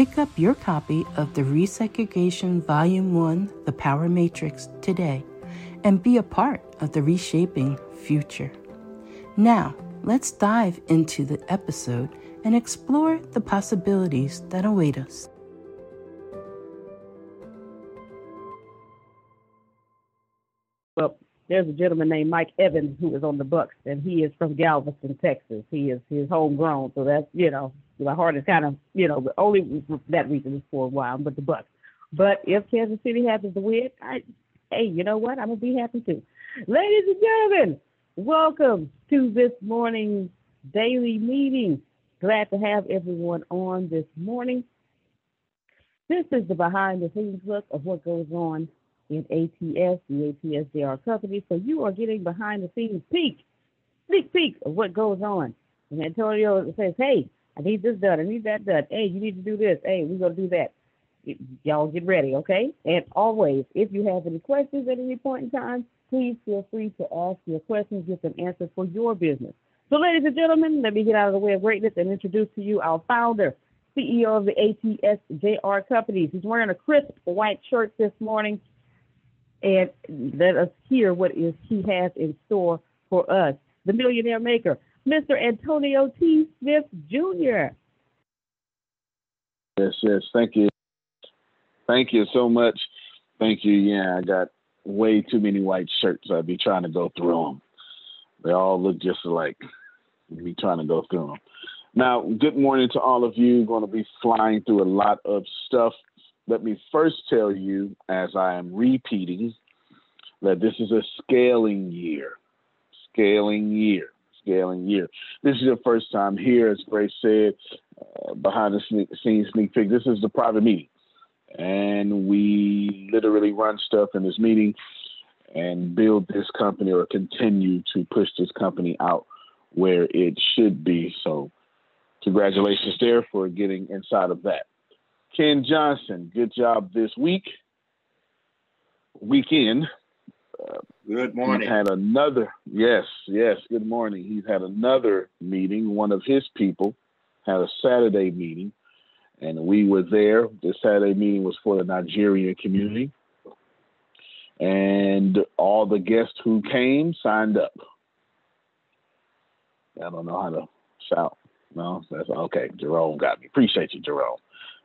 Pick up your copy of the Resegregation Volume 1 The Power Matrix today and be a part of the reshaping future. Now, let's dive into the episode and explore the possibilities that await us. Well, there's a gentleman named Mike Evans who is on the Bucks, and he is from Galveston, Texas. He is he's homegrown, so that's you know my heart is kind of, you know, only that reason is for a while, but the Bucks. But if Kansas City happens to win, I, hey, you know what? I'm gonna be happy too. Ladies and gentlemen, welcome to this morning's daily meeting. Glad to have everyone on this morning. This is the behind the scenes look of what goes on in ATS, the ATS JR company. So you are getting behind the scenes peek, sneak peek of what goes on. And Antonio says, hey, I need this done. I need that done. Hey, you need to do this. Hey, we're going to do that. Y'all get ready, okay? And always, if you have any questions at any point in time, please feel free to ask your questions, get them answered for your business. So, ladies and gentlemen, let me get out of the way of greatness and introduce to you our founder, CEO of the ATSJR Companies. He's wearing a crisp white shirt this morning. And let us hear what is he has in store for us. The Millionaire Maker, Mr. Antonio T. Smith Jr. Yes, yes. Thank you. Thank you so much. Thank you. Yeah, I got way too many white shirts. I'd be trying to go through them. They all look just alike. I'd be trying to go through them. Now, good morning to all of you. Going to be flying through a lot of stuff. Let me first tell you, as I am repeating, that this is a scaling year. Scaling year scaling year. This is your first time here, as Grace said, uh, behind the scenes sneak peek. This is the private meeting, and we literally run stuff in this meeting and build this company or continue to push this company out where it should be. So, congratulations there for getting inside of that. Ken Johnson, good job this week, weekend. Uh, Good morning. He's had another, yes, yes, good morning. He's had another meeting. One of his people had a Saturday meeting, and we were there. The Saturday meeting was for the Nigerian community, and all the guests who came signed up. I don't know how to shout. No, that's Okay, Jerome got me. Appreciate you, Jerome.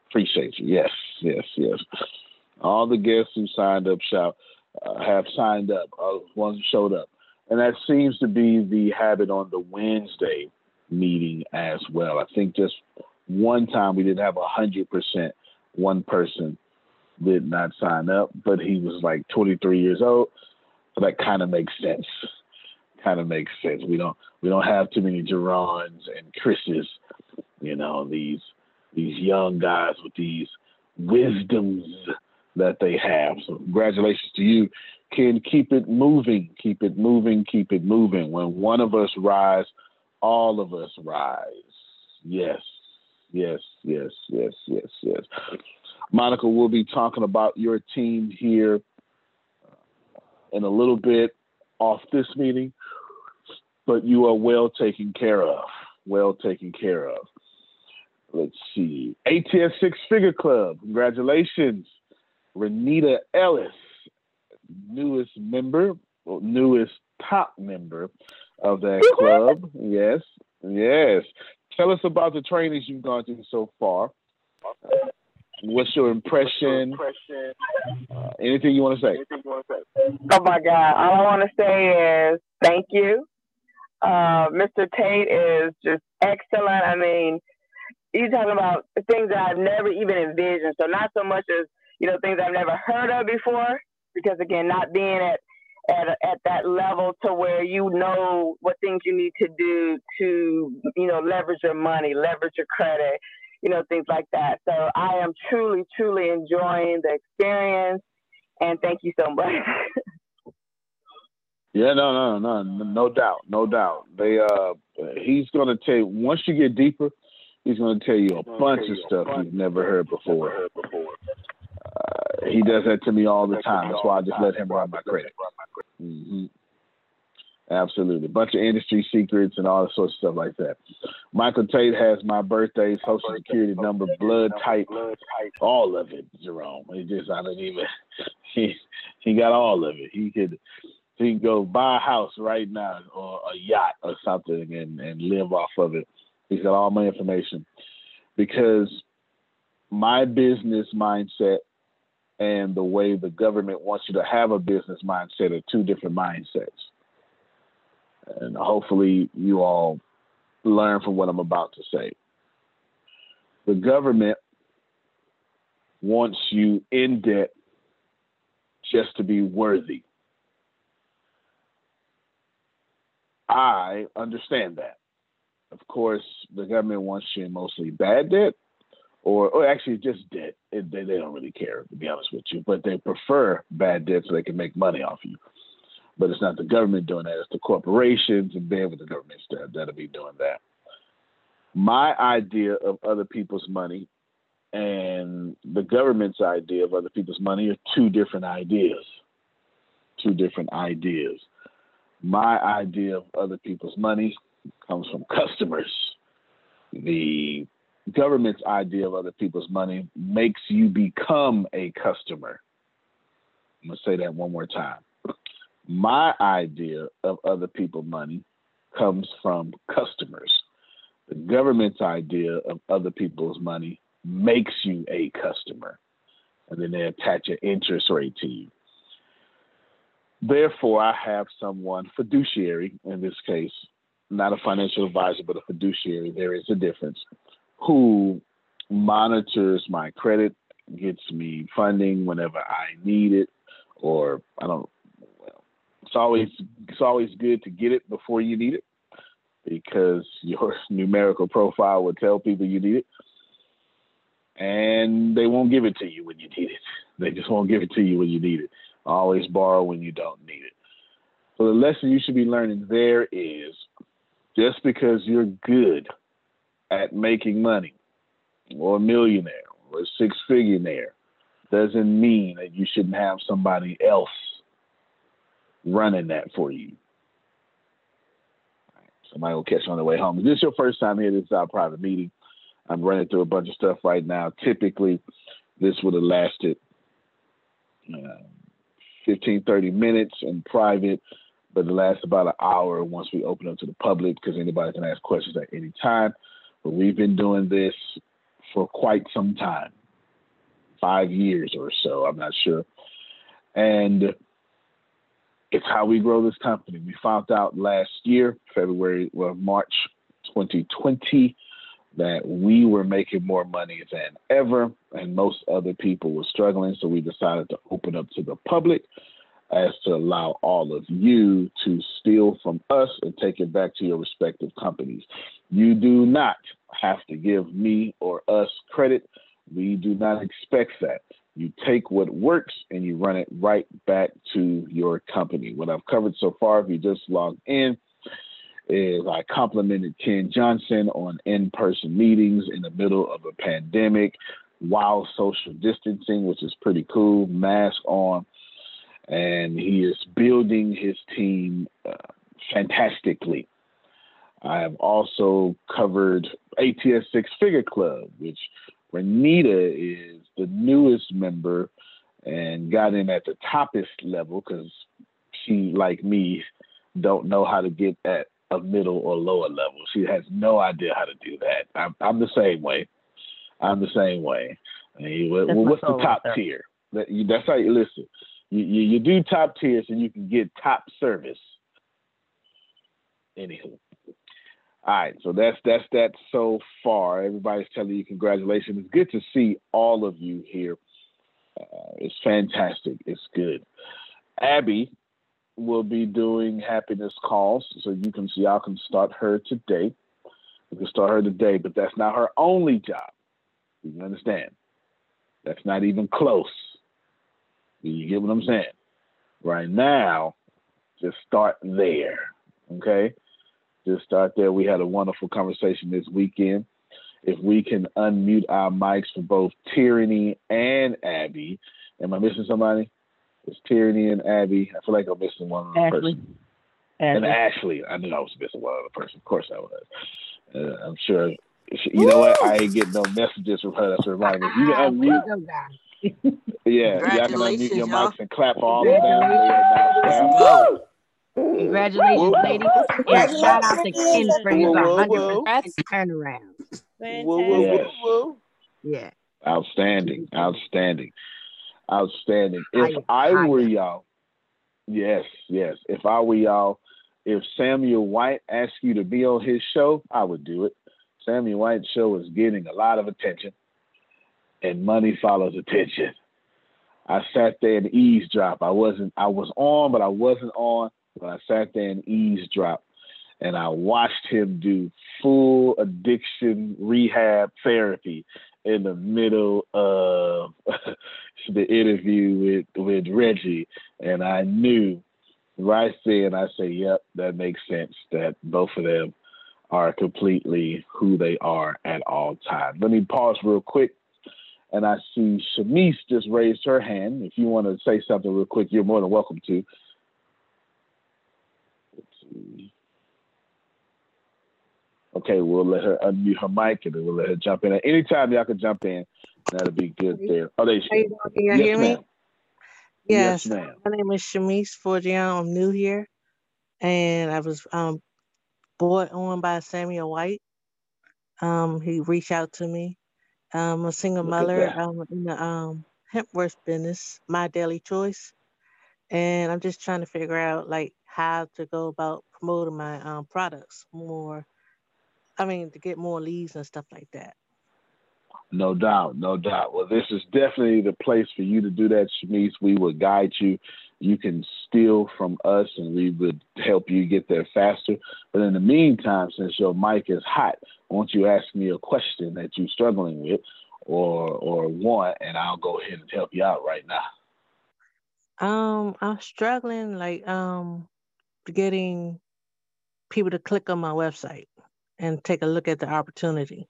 Appreciate you. Yes, yes, yes. All the guests who signed up shall uh, have signed up. Uh, ones showed up, and that seems to be the habit on the Wednesday meeting as well. I think just one time we didn't have a hundred percent. One person did not sign up, but he was like 23 years old. So that kind of makes sense. Kind of makes sense. We don't we don't have too many Jerons and Chris's, you know, these these young guys with these wisdoms that they have. So congratulations to you. Ken keep it moving, keep it moving, keep it moving. When one of us rise, all of us rise. Yes, yes, yes, yes, yes, yes. Monica, we'll be talking about your team here in a little bit off this meeting, but you are well taken care of. Well taken care of. Let's see. ATS Six Figure Club. Congratulations. Renita Ellis, newest member, newest top member of that club. Yes, yes. Tell us about the trainings you've gone through so far. What's your impression? Uh, anything you want to say? Oh my God! All I want to say is thank you. Uh, Mr. Tate is just excellent. I mean, he's talking about things that I've never even envisioned. So not so much as you know things I've never heard of before, because again, not being at at at that level to where you know what things you need to do to you know leverage your money, leverage your credit, you know, things like that. So I am truly, truly enjoying the experience and thank you so much. yeah, no, no, no, no doubt, no doubt. They uh he's gonna tell you once you get deeper, he's gonna tell you a bunch of stuff you've never heard before. Uh, he does that to me all the time. That's why I just let him run my credit. Mm-hmm. Absolutely. A bunch of industry secrets and all sorts of stuff like that. Michael Tate has my birthday, social security number, blood type, all of it, Jerome. He just I don't even he he got all of it. He could he could go buy a house right now or a yacht or something and, and live off of it. He's got all my information. Because my business mindset and the way the government wants you to have a business mindset are two different mindsets and hopefully you all learn from what I'm about to say. The government wants you in debt just to be worthy. I understand that. Of course, the government wants you in mostly bad debt, or, or actually just debt. It, they, they don't really care, to be honest with you, but they prefer bad debt so they can make money off you but it's not the government doing that. It's the corporations and then with the government that, that'll be doing that. My idea of other people's money and the government's idea of other people's money are two different ideas. Two different ideas. My idea of other people's money comes from customers. The government's idea of other people's money makes you become a customer. I'm going to say that one more time my idea of other people's money comes from customers. The government's idea of other people's money makes you a customer, and then they attach an interest rate to you. Therefore, I have someone fiduciary in this case, not a financial advisor, but a fiduciary. There is a difference. Who monitors my credit, gets me funding whenever I need it, or I don't it's always it's always good to get it before you need it because your numerical profile will tell people you need it and they won't give it to you when you need it. They just won't give it to you when you need it. Always borrow when you don't need it. So the lesson you should be learning there is just because you're good at making money or a millionaire or a six figure doesn't mean that you shouldn't have somebody else running that for you. Somebody will catch on the way home. If this is your first time here, this is our private meeting. I'm running through a bunch of stuff right now. Typically, this would have lasted uh, 15, 30 minutes in private, but it lasts about an hour once we open up to the public because anybody can ask questions at any time. But we've been doing this for quite some time five years or so, I'm not sure. And it's how we grow this company. We found out last year, February, well, March 2020, that we were making more money than ever, and most other people were struggling. So we decided to open up to the public as to allow all of you to steal from us and take it back to your respective companies. You do not have to give me or us credit. We do not expect that. You take what works and you run it right back to your company. What I've covered so far, if you just logged in, is I complimented Ken Johnson on in person meetings in the middle of a pandemic while social distancing, which is pretty cool, mask on. And he is building his team uh, fantastically. I have also covered ATS Six Figure Club, which Renita is the newest member and got in at the toppest level because she, like me, don't know how to get at a middle or lower level. She has no idea how to do that. I'm, I'm the same way. I'm the same way. well, what's the top tier? That, that's how you listen. You, you, you do top tiers and you can get top service. Anywho, all right, so that's that's that so far. Everybody's telling you congratulations. It's good to see all of you here. Uh, it's fantastic. It's good. Abby will be doing happiness calls, so you can see y'all can start her today. You can start her today, but that's not her only job. You understand? That's not even close. You get what I'm saying? Right now, just start there. Okay? Just start there. We had a wonderful conversation this weekend. If we can unmute our mics for both Tyranny and Abby. Am I missing somebody? It's Tyranny and Abby. I feel like I'm missing one other Ashley. person. Ashley. And Ashley. I knew I was missing one other person. Of course I was. Uh, I'm sure. You know what? I ain't getting no messages from her. That's reminding me. You can unmute. yeah, y'all can unmute your mics and clap all of them. Congratulations, whoa. ladies. And shout out to Ken for his 100% turnaround. Whoa, whoa, whoa, Yeah. Outstanding. Outstanding. Outstanding. If I were y'all, yes, yes. If I were y'all, if Samuel White asked you to be on his show, I would do it. Samuel White's show is getting a lot of attention, and money follows attention. I sat there and eavesdrop. I wasn't. I was on, but I wasn't on. But I sat there and eavesdropped and I watched him do full addiction rehab therapy in the middle of the interview with, with Reggie. And I knew right then, I say, yep, that makes sense that both of them are completely who they are at all times. Let me pause real quick. And I see Shamice just raised her hand. If you want to say something real quick, you're more than welcome to. Okay, we'll let her unmute her mic and then we'll let her jump in. At any time y'all can jump in, that'll be good there. Oh, there she Can you yes, hear me? Yes, yes ma'am. My name is Shamice Forgiano. I'm new here. And I was um, brought on by Samuel White. Um, he reached out to me. I'm a single Look mother I'm in the um, HempWorx business, my daily choice. And I'm just trying to figure out like how to go about promoting my um, products more. I mean, to get more leads and stuff like that. No doubt, no doubt. Well, this is definitely the place for you to do that, Shanice. We will guide you. You can steal from us and we would help you get there faster. But in the meantime, since your mic is hot, won't you ask me a question that you're struggling with or or want, and I'll go ahead and help you out right now. Um, I'm struggling like um getting people to click on my website and take a look at the opportunity.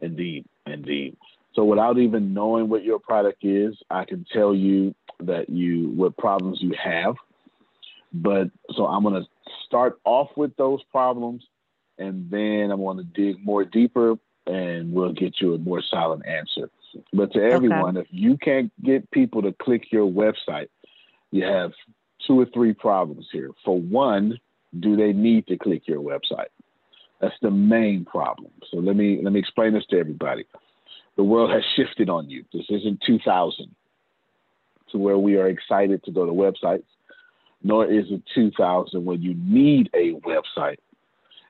Indeed, indeed. So without even knowing what your product is, I can tell you that you what problems you have. But so I'm going to start off with those problems and then I'm going to dig more deeper and we'll get you a more solid answer. But to everyone, okay. if you can't get people to click your website, you have two or three problems here. For one, do they need to click your website? That's the main problem. So let me let me explain this to everybody. The world has shifted on you. This isn't 2000 to where we are excited to go to websites, nor is it 2000 when you need a website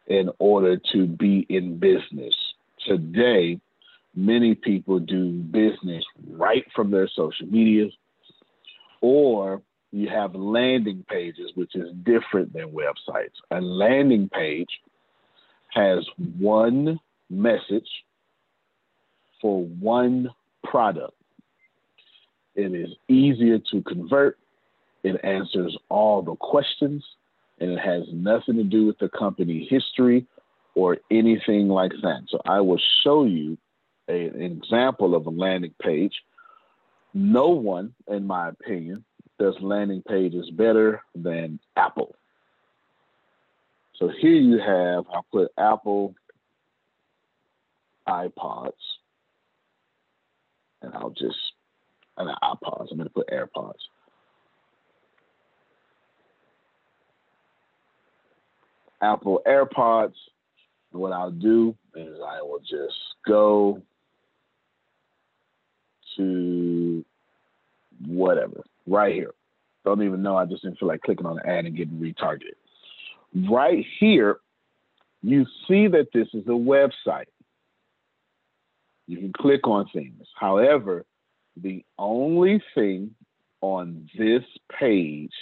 in order to be in business. Today, many people do business right from their social media, or you have landing pages, which is different than websites. A landing page has one message for one product. It is easier to convert. It answers all the questions, and it has nothing to do with the company history or anything like that. So I will show you a, an example of a landing page. No one, in my opinion, does landing pages better than Apple. So here you have, I'll put Apple iPods, and I'll just, and iPods, I'm going to put AirPods. Apple AirPods. What I'll do is I will just go to whatever, right here. Don't even know. I just didn't feel like clicking on the ad and getting retargeted. Right here, you see that this is a website. You can click on things. However, the only thing on this page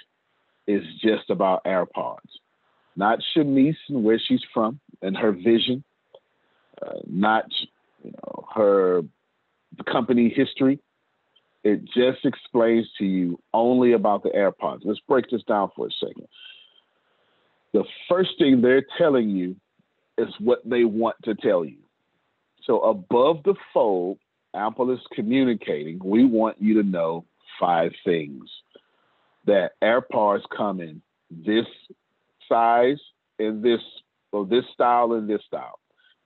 is just about AirPods, not Shanice and where she's from and her vision, uh, not you know her company history. It just explains to you only about the AirPods. Let's break this down for a second. The first thing they're telling you is what they want to tell you. So above the fold, Apple is communicating, we want you to know five things. That AirPods come in this size and this or this style and this style.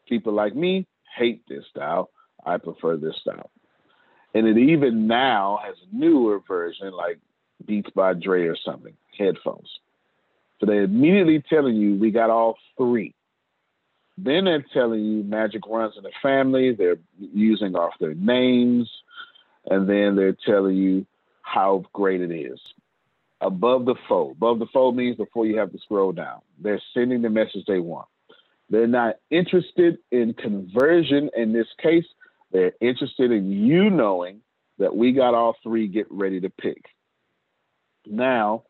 People like me hate this style. I prefer this style. And it even now has a newer version like Beats by Dre or something, headphones. So they're immediately telling you we got all three. Then they're telling you magic runs in the family. They're using off their names. And then they're telling you how great it is. Above the fold. Above the fold means before you have to scroll down. They're sending the message they want. They're not interested in conversion in this case. They're interested in you knowing that we got all three, get ready to pick. Now,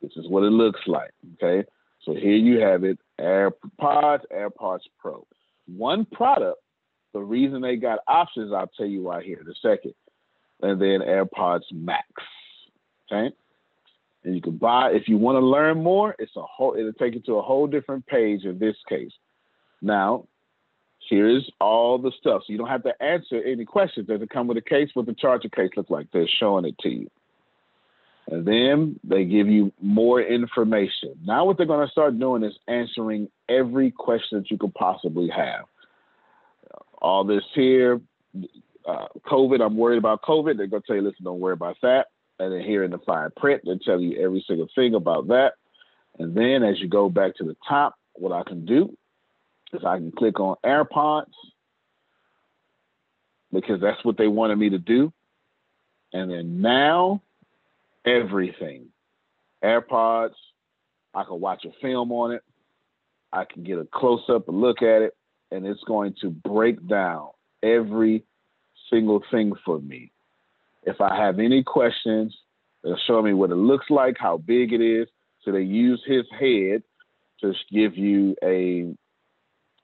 this is what it looks like. Okay. So here you have it AirPods, AirPods Pro. One product, the reason they got options, I'll tell you right here in a second. And then AirPods Max. Okay. And you can buy, if you want to learn more, it's a whole, it'll take you to a whole different page in this case. Now, here's all the stuff. So you don't have to answer any questions. Does it come with a case? What the charger case look like? They're showing it to you. And then they give you more information. Now, what they're going to start doing is answering every question that you could possibly have. All this here, uh, COVID, I'm worried about COVID. They're going to tell you, listen, don't worry about that. And then here in the fine print, they tell you every single thing about that. And then as you go back to the top, what I can do is I can click on AirPods because that's what they wanted me to do. And then now, everything AirPods, I can watch a film on it. I can get a close up look at it, and it's going to break down every single thing for me. If I have any questions, they'll show me what it looks like, how big it is. So they use his head to give you a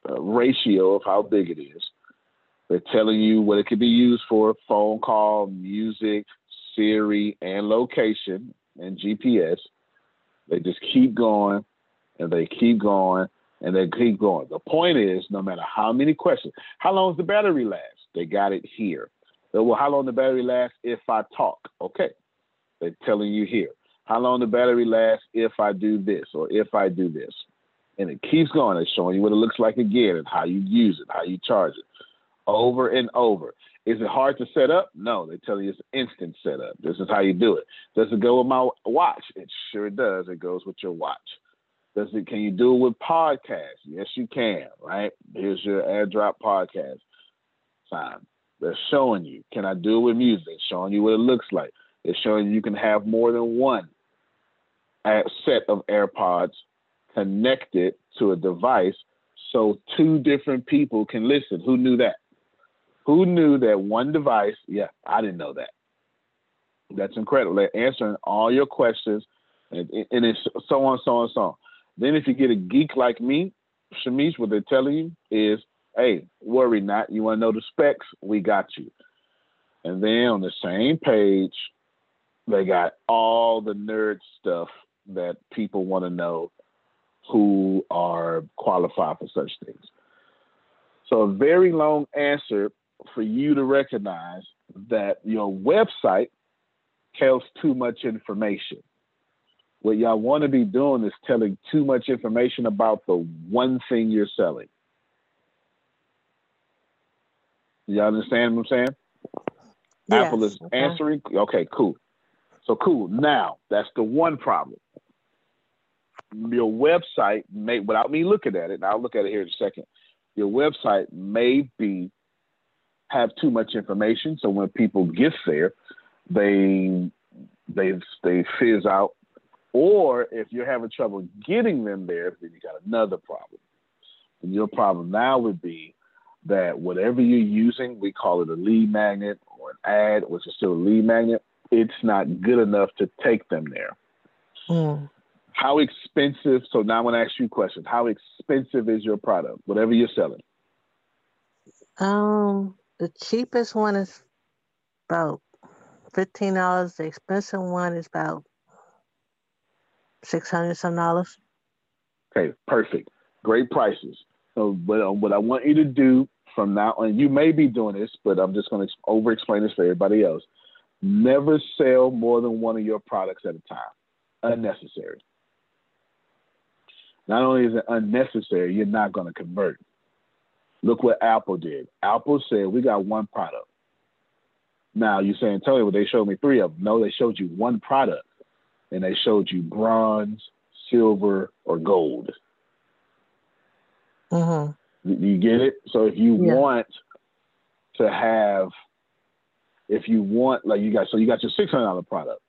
uh, ratio of how big it is. They're telling you what it could be used for phone call, music, Siri, and location and GPS. They just keep going and they keep going and they keep going. The point is, no matter how many questions, how long does the battery last? They got it here. So, well, how long the battery lasts if I talk? Okay, they're telling you here. How long the battery lasts if I do this or if I do this and it keeps going. It's showing you what it looks like again and how you use it, how you charge it, over and over. Is it hard to set up? No, they tell you it's instant setup. This is how you do it. Does it go with my watch? It sure does. It goes with your watch. Does it? Can you do it with podcasts? Yes, you can. Right. Here's your AirDrop podcast sign. They're showing you. Can I do it with music? Showing you what it looks like. It's showing you you can have more than one set of AirPods connected to a device so two different people can listen. Who knew that? Who knew that one device? Yeah, I didn't know that. That's incredible. They're answering all your questions, and, and it's so on, so on, so on. Then if you get a geek like me, Shamish, what they're telling you is, hey, worry not. You want to know the specs? We got you. And then on the same page, they got all the nerd stuff that people want to know who are qualified for such things. So, a very long answer for you to recognize that your website tells too much information. What y'all want to be doing is telling too much information about the one thing you're selling. Y'all understand what I'm saying? Yes. Apple is okay. answering. Okay, cool. So cool. Now that's the one problem your website may, without me looking at it, and I'll look at it here in a second, your website may be have too much information. So when people get there, they they they fizz out. Or if you're having trouble getting them there, then you got another problem. And your problem now would be that whatever you're using, we call it a lead magnet or an ad, which is still a lead magnet, it's not good enough to take them there. Mm. How expensive? So now I'm going to ask you a question. How expensive is your product, whatever you're selling? Um, the cheapest one is about fifteen dollars. The expensive one is about six hundred some dollars. Okay, perfect. Great prices. So, but uh, what I want you to do from now on, you may be doing this, but I'm just going to over explain this for everybody else. Never sell more than one of your products at a time. Unnecessary. Not only is it unnecessary, you're not going to convert. Look what Apple did. Apple said, We got one product. Now you're saying, Tony, well, they showed me three of them. No, they showed you one product, and they showed you bronze, silver, or gold. Uh-huh. You get it? So if you yeah. want to have, if you want, like you got, so you got your six hundred dollar product.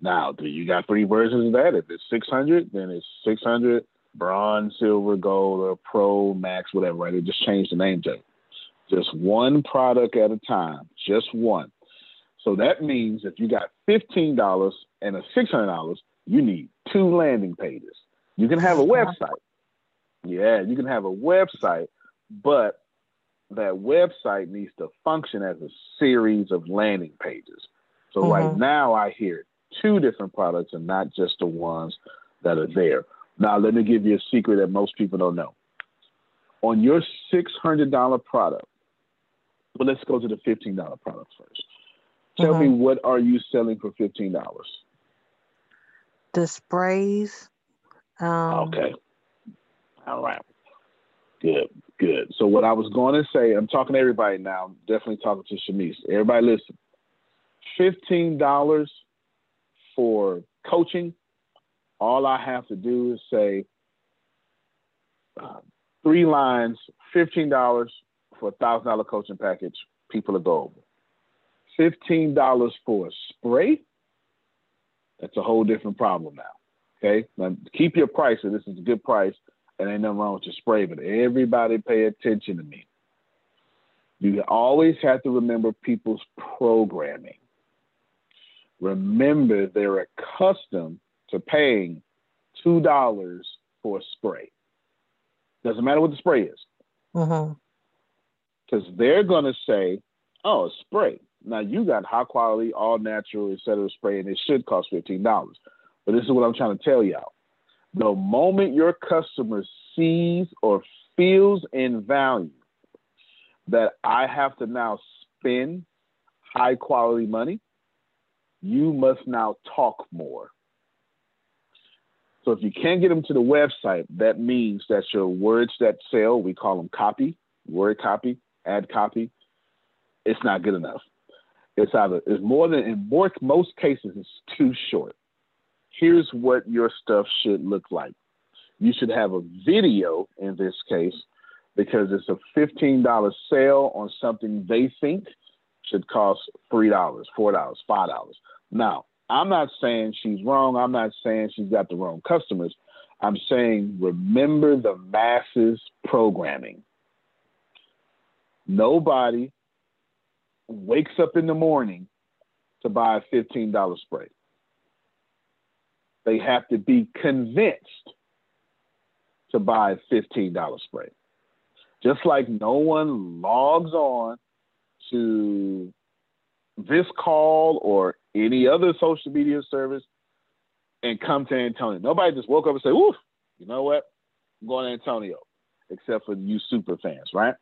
Now, do you got three versions of that? If it's six hundred, then it's six hundred bronze, silver, gold, or pro, max, whatever, right? They just changed the name to it. Just one product at a time, just one. So that means if you got $15 and a $600, you need two landing pages. You can have a website. Yeah, you can have a website, but that website needs to function as a series of landing pages. So mm-hmm. right now I hear two different products and not just the ones that are there. Now, let me give you a secret that most people don't know. On your $600 product, well, let's go to the $15 product first. Tell mm-hmm. me what are you selling for $15? The sprays. Um... Okay. All right. Good, good. So what I was going to say, I'm talking to everybody now. I'm definitely talking to Shamice. Everybody listen. $15 for coaching all I have to do is say uh, three lines, fifteen dollars for a thousand dollar coaching package. People are go over. Fifteen dollars for a spray. That's a whole different problem now. Okay, now keep your price. And this is a good price, and ain't nothing wrong with your spray. But everybody pay attention to me. You always have to remember people's programming. Remember, they're accustomed to paying two dollars for a spray. Doesn't matter what the spray is. Because uh-huh. they're gonna say, "Oh, a spray." Now you got high quality, all natural, etc. spray, and it should cost fifteen dollars. But this is what I'm trying to tell y'all: the moment your customer sees or feels in value that I have to now spend high quality money, you must now talk more. So if you can't get them to the website, that means that your words that sell, we call them copy, word copy, ad copy, it's not good enough. It's either it's more than in more most cases it's too short. Here's what your stuff should look like. you should have a video in this case because it's a $15 sale on something they think should cost $3, $4, $5. Now, I'm not saying she's wrong. I'm not saying she's got the wrong customers. I'm saying remember the masses programming. Nobody wakes up in the morning to buy a $15 spray. They have to be convinced to buy a $15 spray. Just like no one logs on to this call or any other social media service and come to Antonio. Nobody just woke up and said, "Ooh, you know what? I'm going to Antonio," except for you super fans, right?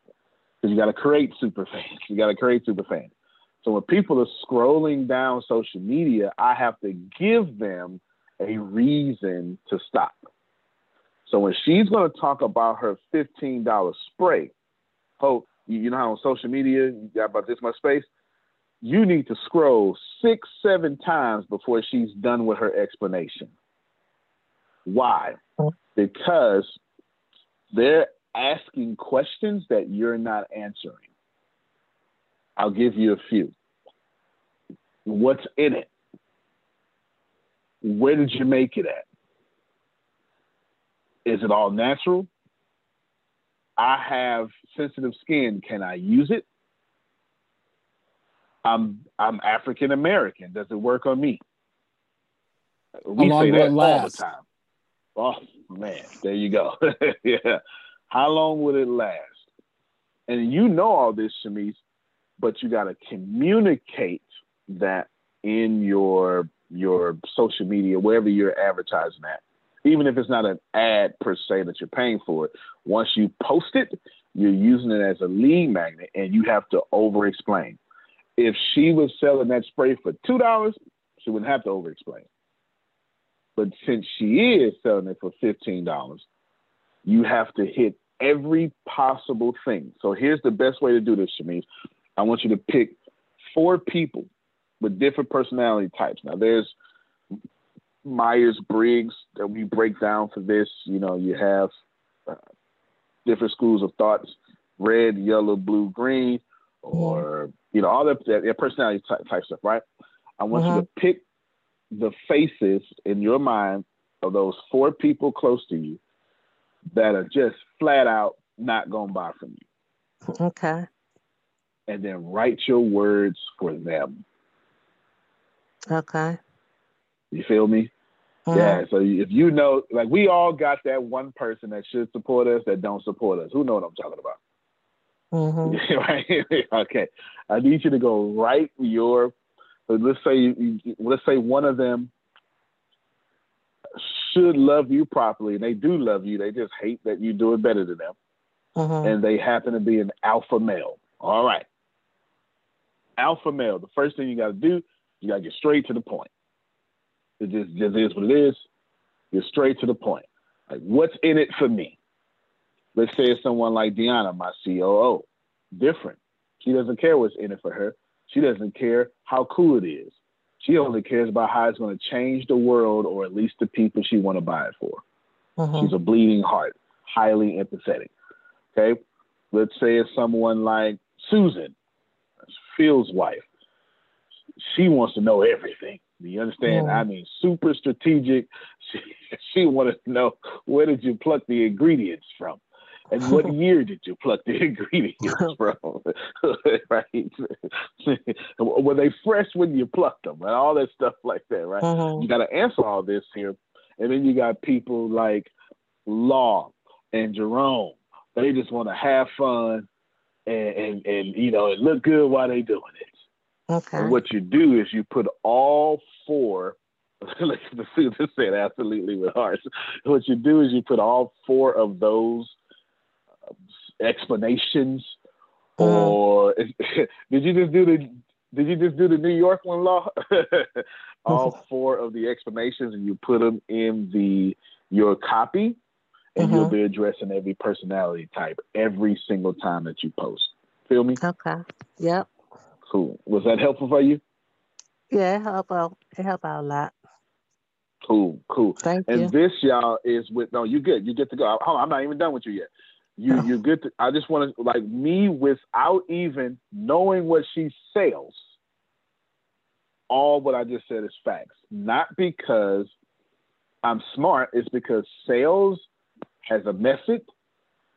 Because you got to create super fans. You got to create super fans. So when people are scrolling down social media, I have to give them a reason to stop. So when she's going to talk about her $15 spray, hope you know how on social media you got about this much space you need to scroll six, seven times before she's done with her explanation. Why? Oh. Because they're asking questions that you're not answering. I'll give you a few. What's in it? Where did you make it at? Is it all natural? I have sensitive skin. Can I use it? I'm I'm African American. Does it work on me? We say that all the time. Oh man, there you go. yeah. How long would it last? And you know all this, Shamise, but you got to communicate that in your your social media, wherever you're advertising at. Even if it's not an ad per se that you're paying for it, once you post it, you're using it as a lead magnet, and you have to over explain if she was selling that spray for two dollars, she wouldn't have to over explain. But since she is selling it for fifteen dollars, you have to hit every possible thing. So here's the best way to do this, Shamise. I want you to pick four people with different personality types. Now there's Myers Briggs that we break down for this. You know, you have uh, different schools of thoughts: red, yellow, blue, green, or you know, all their, their personality type, type stuff, right? I want you to uh-huh. pick the faces in your mind of those four people close to you that are just flat out not going to buy from you. Okay. And then write your words for them. Okay. You feel me? Uh-huh. Yeah. So if you know, like we all got that one person that should support us that don't support us. Who know what I'm talking about? Mm-hmm. right? okay. I need you to go write your. Let's say let's say one of them should love you properly, and they do love you. They just hate that you do it better than them, mm-hmm. and they happen to be an alpha male. All right, alpha male. The first thing you got to do, you got to get straight to the point. It just just is what it is. Get straight to the point. Like, what's in it for me? Let's say it's someone like Deanna, my COO. Different. She doesn't care what's in it for her. She doesn't care how cool it is. She only cares about how it's going to change the world or at least the people she want to buy it for. Mm-hmm. She's a bleeding heart, highly empathetic. Okay. Let's say it's someone like Susan, Phil's wife. She wants to know everything. Do you understand? I mean, super strategic. She, she wanted to know where did you pluck the ingredients from? And what year did you pluck the ingredients from? right? Were they fresh when you plucked them? And all that stuff like that, right? Mm-hmm. You got to answer all this here. And then you got people like Law and Jerome. They just want to have fun and, and, and, you know, and look good while they doing it. Okay. And what you do is you put all four let's say it absolutely with hearts. What you do is you put all four of those explanations, mm. or did you just do the did you just do the New York one law? All four of the explanations, and you put them in the your copy, and mm-hmm. you'll be addressing every personality type every single time that you post. Feel me? Okay. Yep. Cool. Was that helpful for you? Yeah, it helped out. It helped out a lot. Cool, cool. Thank and you. this, y'all, is with no, you good. You get to go. Hold on, I'm not even done with you yet. You oh. you good to I just want to like me without even knowing what she sells. All what I just said is facts. Not because I'm smart, it's because sales has a method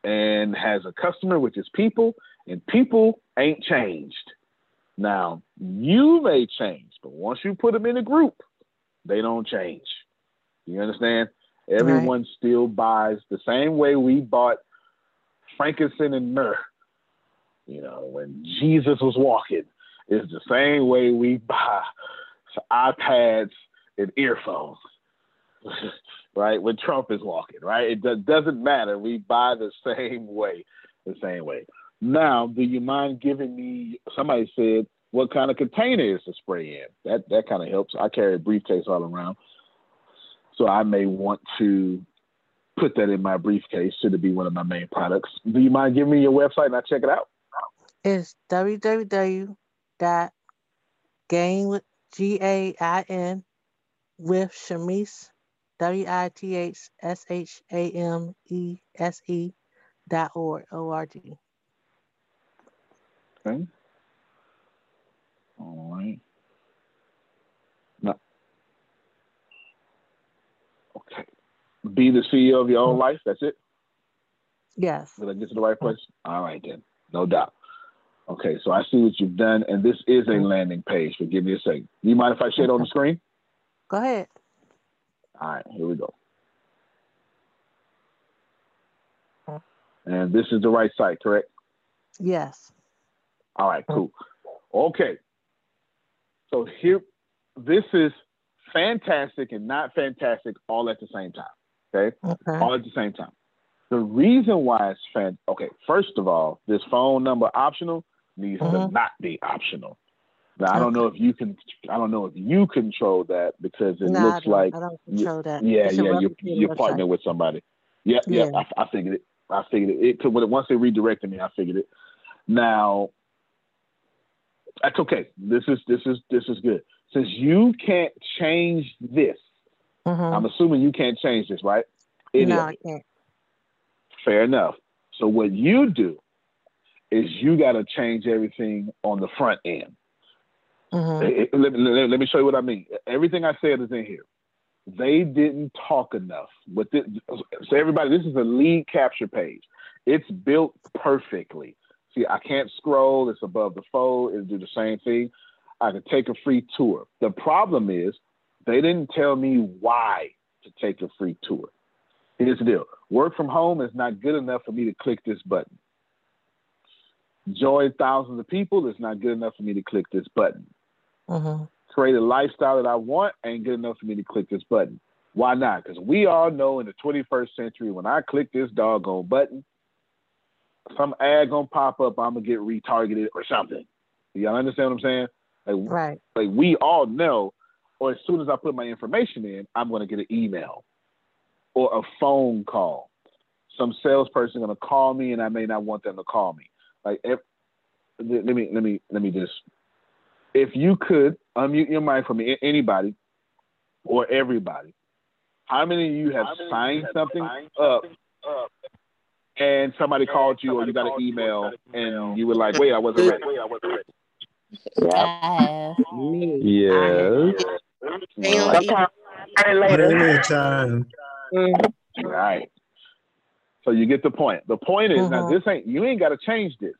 and has a customer, which is people, and people ain't changed. Now, you may change, but once you put them in a group, they don't change. You understand? Everyone right. still buys the same way we bought frankincense and myrrh. You know, when Jesus was walking, it's the same way we buy iPads and earphones. right? When Trump is walking, right? It doesn't matter. We buy the same way, the same way. Now, do you mind giving me? Somebody said what kind of container is to spray in. That that kind of helps. I carry a briefcase all around, so I may want to put that in my briefcase. Should it be one of my main products? Do you mind giving me your website and I check it out? It's www dot gain with G A I N with Shamise W I T H S H A M E S E dot org O R G. Okay. All right. No. Okay. Be the CEO of your own mm-hmm. life. That's it. Yes. Did I get to the right mm-hmm. place? All right then. No doubt. Okay, so I see what you've done, and this is a mm-hmm. landing page. But give me a second. Do you mind if I share it on the screen? Go ahead. All right, here we go. And this is the right site, correct? Yes. All right, cool. Okay. So here, this is fantastic and not fantastic all at the same time. Okay? okay. All at the same time. The reason why it's fan okay, first of all, this phone number optional needs mm-hmm. to not be optional. Now I don't know if you can. I don't know if you control that because it no, looks like I don't control that. yeah, It's yeah, you're, you're with somebody. Yep, yep. Yeah. I, I figured it. I figured it. it could, once they redirected me, I figured it. Now that's okay. This is this is this is good. Since you can't change this, Mhm. I'm assuming you can't change this, right? Any No, I can't. Fair enough. So what you do is you got to change everything on the front end. Mhm. Eh, eh, Let, me- let, let me show you what I mean. Everything I said is in here. They didn't talk enough. But this, so everybody, this is a lead capture page. It's built perfectly. See, I can't scroll. It's above the fold. It'll do the same thing. I can take a free tour. The problem is they didn't tell me why to take a free tour. Here's the deal. Work from home is not good enough for me to click this button. Join thousands of people is not good enough for me to click this button. Mhm. Create a lifestyle that I want ain't good enough for me to click this button. Why not? Because we all know in the 21st century, when I click this doggone button, some ad gonna pop up. I'm gonna get retargeted or something. Y'all understand what I'm saying? Like, Right. like we all know, or as soon as I put my information in, I'm going to get an email or a phone call. Some salesperson going to call me, and I may not want them to call me. Like, if, let me let me let me just, if you could unmute your mic for me, anybody or everybody, how many of you have signed something up? And somebody called you, or you got an email, and you were like, "Wait, I wasn't ready." I have. Me. Yes. All right. Okay. Later. Anytime. Mm. Right. So you get the point. The point is now Mhm. this ain't you ain't got to change this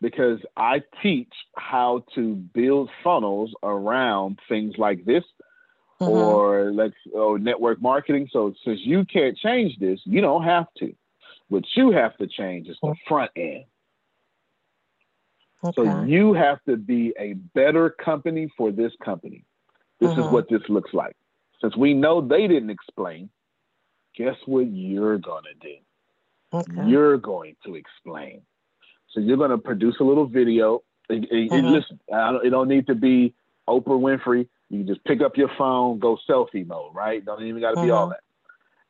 because I teach how to build funnels around things like this Mhm. or like or network marketing. So since you can't change this, you don't have to. What you have to change is the front end. So you have to be a better company for this company. This is Mhm. what this looks like. Since we know they didn't explain, guess what you're gonna do? Okay. You're going to explain. So you're going to produce a little video. And, and- and Mhm. listen, I don't, it don't need to be Oprah Winfrey. You can just pick up your phone, go selfie mode, right? Don't even got to be all Mhm. that.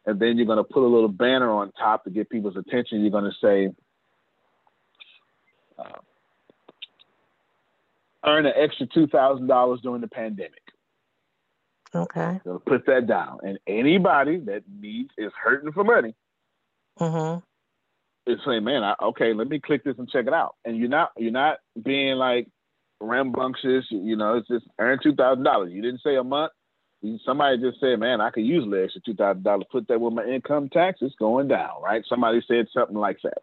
And then you're going to put a little banner on top to get people's attention. You're going to say, uh, earn an extra two thousand dollars during the pandemic. Okay. So put that down. And anybody that needs is hurting for money. Mm-hmm. Is saying, man, I, okay, let me click this and check it out. And you're not you're not being like rambunctious. You know, it's just earn two thousand dollars. You didn't say a month. Somebody just said, man, I could use the extra two thousand dollars. Put that with my income taxes going down, right? Somebody said something like that.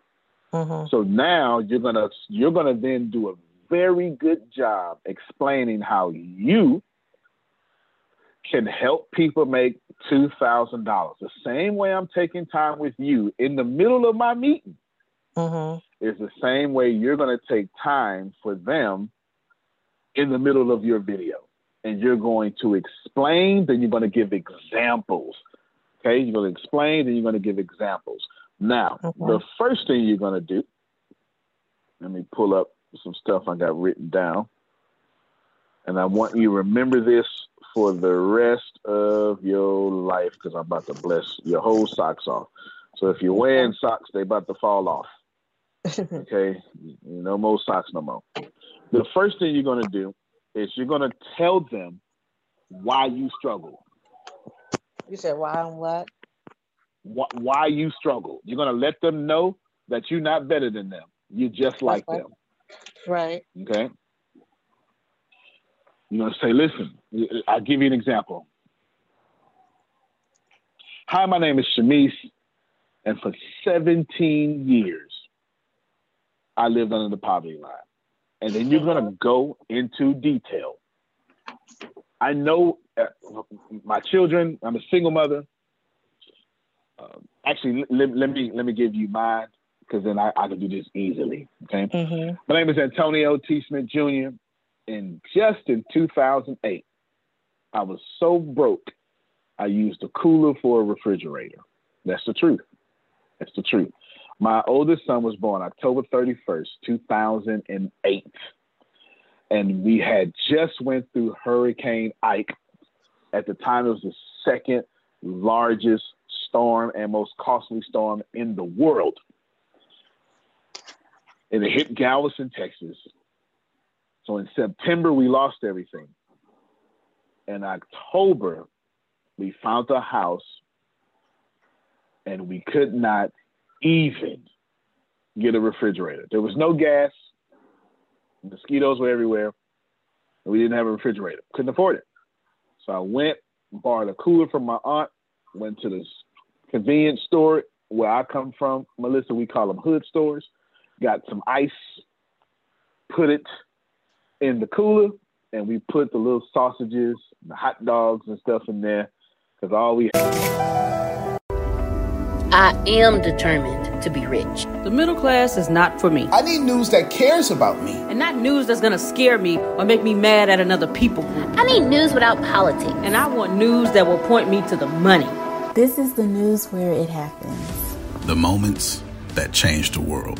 Mm-hmm. So now you're gonna you're gonna then do a very good job explaining how you can help people make two thousand dollars. The same way I'm taking time with you in the middle of my meeting mm-hmm. is the same way you're gonna take time for them in the middle of your video. And you're going to explain, then you're going to give examples. Okay, you're going to explain, then you're going to give examples. Now, Okay. the first thing you're going to do, let me pull up some stuff I got written down. And I want you to remember this for the rest of your life because I'm about to bless your whole socks off. So if you're wearing socks, they about to fall off. Okay, no more socks no more. The first thing you're going to do is you're going to tell them why you struggle, You said why and what? wh- why you struggle. You're going to let them know that you're not better than them. You're just like them. Right. Okay. You're going to say, listen, I'll give you an example. Hi, my name is Shamice, and for 17 years, I lived under the poverty line. And then you're going to go into detail. I know uh, my children, I'm a single mother. Uh, actually, let, let me let me give you mine because then I, I can do this easily. Okay. Mm-hmm. My name is Antonio T. Smith Jr. And just in 2008, I was so broke, I used a cooler for a refrigerator. That's the truth. That's the truth. My oldest son was born October 31st, 2008. And we had just went through Hurricane Ike. At the time, it was the second largest storm and most costly storm in the world and it hit Galveston, Texas. So in September, we lost everything. In October, we found a house and we could not even get a refrigerator. There was no gas, mosquitoes were everywhere, and we didn't have a refrigerator. Couldn't afford it. So I went, borrowed a cooler from my aunt, went to this convenience store where I come from. Melissa, we call them hood stores got some ice, put it in the cooler, and we put the little sausages, the hot dogs, and stuff in there because all we. I am determined to be rich. The middle class is not for me. I need news that cares about me. And not news that's gonna scare me or make me mad at another people group. I need news without politics. And I want news that will point me to the money. This is the news where it happens. The moments that change the world.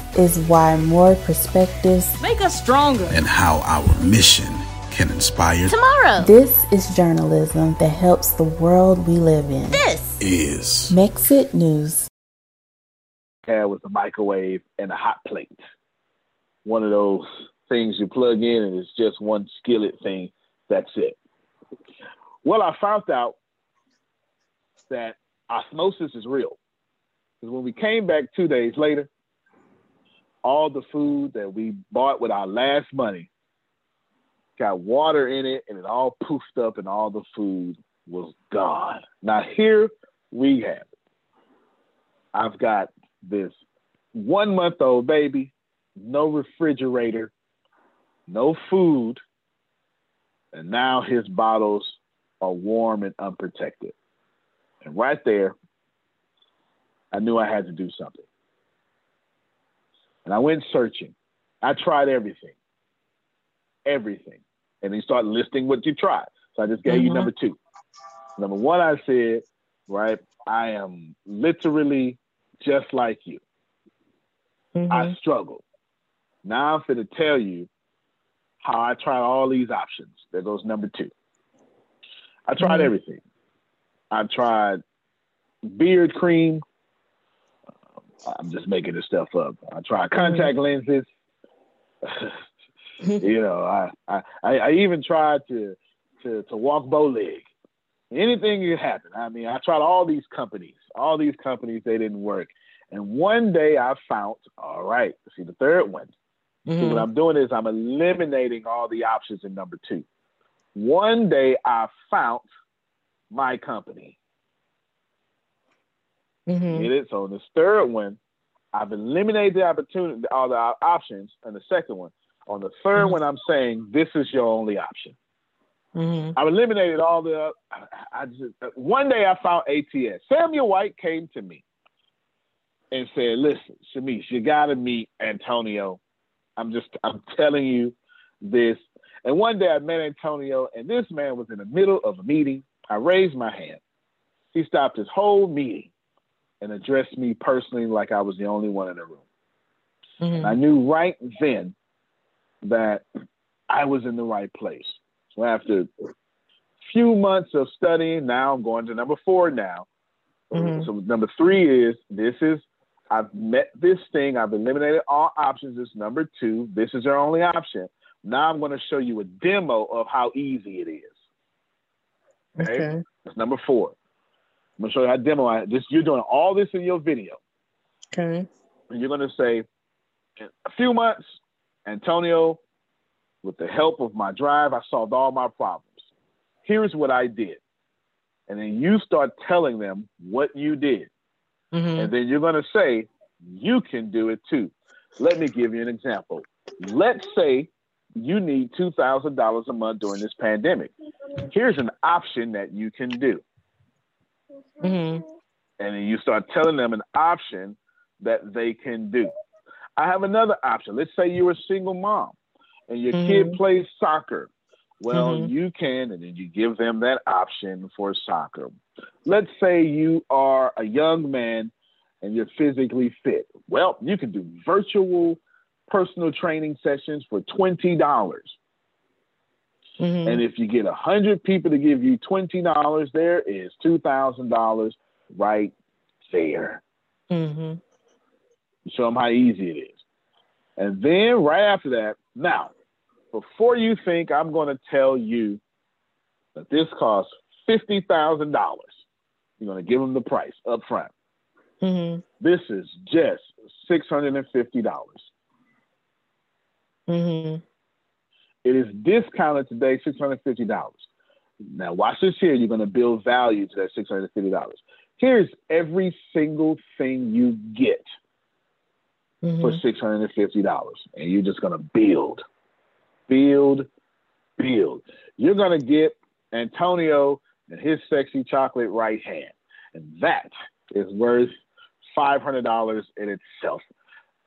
is why more perspectives make us stronger. And how our mission can inspire tomorrow. This is journalism that helps the world we live in. This is Mexit News. Had with a microwave and a hot plate. One of those things you plug in and it's just one skillet thing. That's it. Well, I found out that osmosis is real. Because when we came back two days later, all the food that we bought with our last money got water in it and it all poofed up and all the food was gone. Now here we have it. I've got this one month old baby, no refrigerator, no food, and now his bottles are warm and unprotected. And right there, I knew I had to do something. And I went searching. I tried everything. Everything. And he start listing what you tried. So I just gave mm-hmm. you number two. Number one, I said, right? I am literally just like you. Mm-hmm. I struggle. Now I'm going to tell you how I tried all these options. There goes number two. I tried mm-hmm. everything. I tried beard cream. I'm just making this stuff up. I tried contact mm-hmm. lenses. you know, I, I I even tried to to to walk bow leg. Anything could happen. I mean, I tried all these companies, all these companies, they didn't work. And one day I found, all right, see the third one. Mm-hmm. So what I'm doing is I'm eliminating all the options in number two. One day I found my company. Mm-hmm. Get it? So in this third one, I've eliminated the opportunity, all the options, and the second one. On the 3rd mm-hmm. one, I'm saying this is your only option. Mm-hmm. I've eliminated all the. I, I just one day I found ATS. Samuel White came to me and said, "Listen, Shamice, you got to meet Antonio. I'm just, I'm telling you this." And one day I met Antonio, and this man was in the middle of a meeting. I raised my hand. He stopped his whole meeting and addressed me personally like I was the only one in the room. Mm-hmm. I knew right then that I was in the right place. So after a few months of studying, now I'm going to number four now. Mm-hmm. So number three is this is I've met this thing. I've eliminated all options. It's number two. This is our only option. Now I'm going to show you a demo of how easy it is. Okay. okay. That's number four. I'm going to show you how to demo. this you're doing all this in your video. Okay. And you're going to say, in a few months, Antonio with the help of my drive, I solved all my problems. Here's what I did. And then you start telling them what you did. Mm-hmm. And then you're going to say, you can do it too. Let me give you an example. Let's say you need $2,000 a month during this pandemic. Here's an option that you can do. Mm-hmm. And then you start telling them an option that they can do. I have another option. Let's say you're a single mom and your mm-hmm. kid plays soccer, well, mm-hmm. you can, and then you give them that option for soccer. Let's say you are a young man and you're physically fit. Well, you can do virtual personal training sessions for $20. Mm-hmm. And if you get 100 people to give you $20, there is $2,000 right there. Mm-hmm. Show them how easy it is. And then right after that, now, before you think I'm going to tell you that this costs fifty thousand dollars, you're going to give them the price up front. Mm-hmm. This is just six hundred and fifty dollars. It is discounted today, six hundred fifty dollars. Now, watch this here. You're going to build value to that six hundred fifty dollars. Here's every single thing you get mm-hmm. for six hundred and fifty dollars, and you're just going to build build, build. You're going to get Antonio and his sexy chocolate right hand. And that is worth $500 in itself.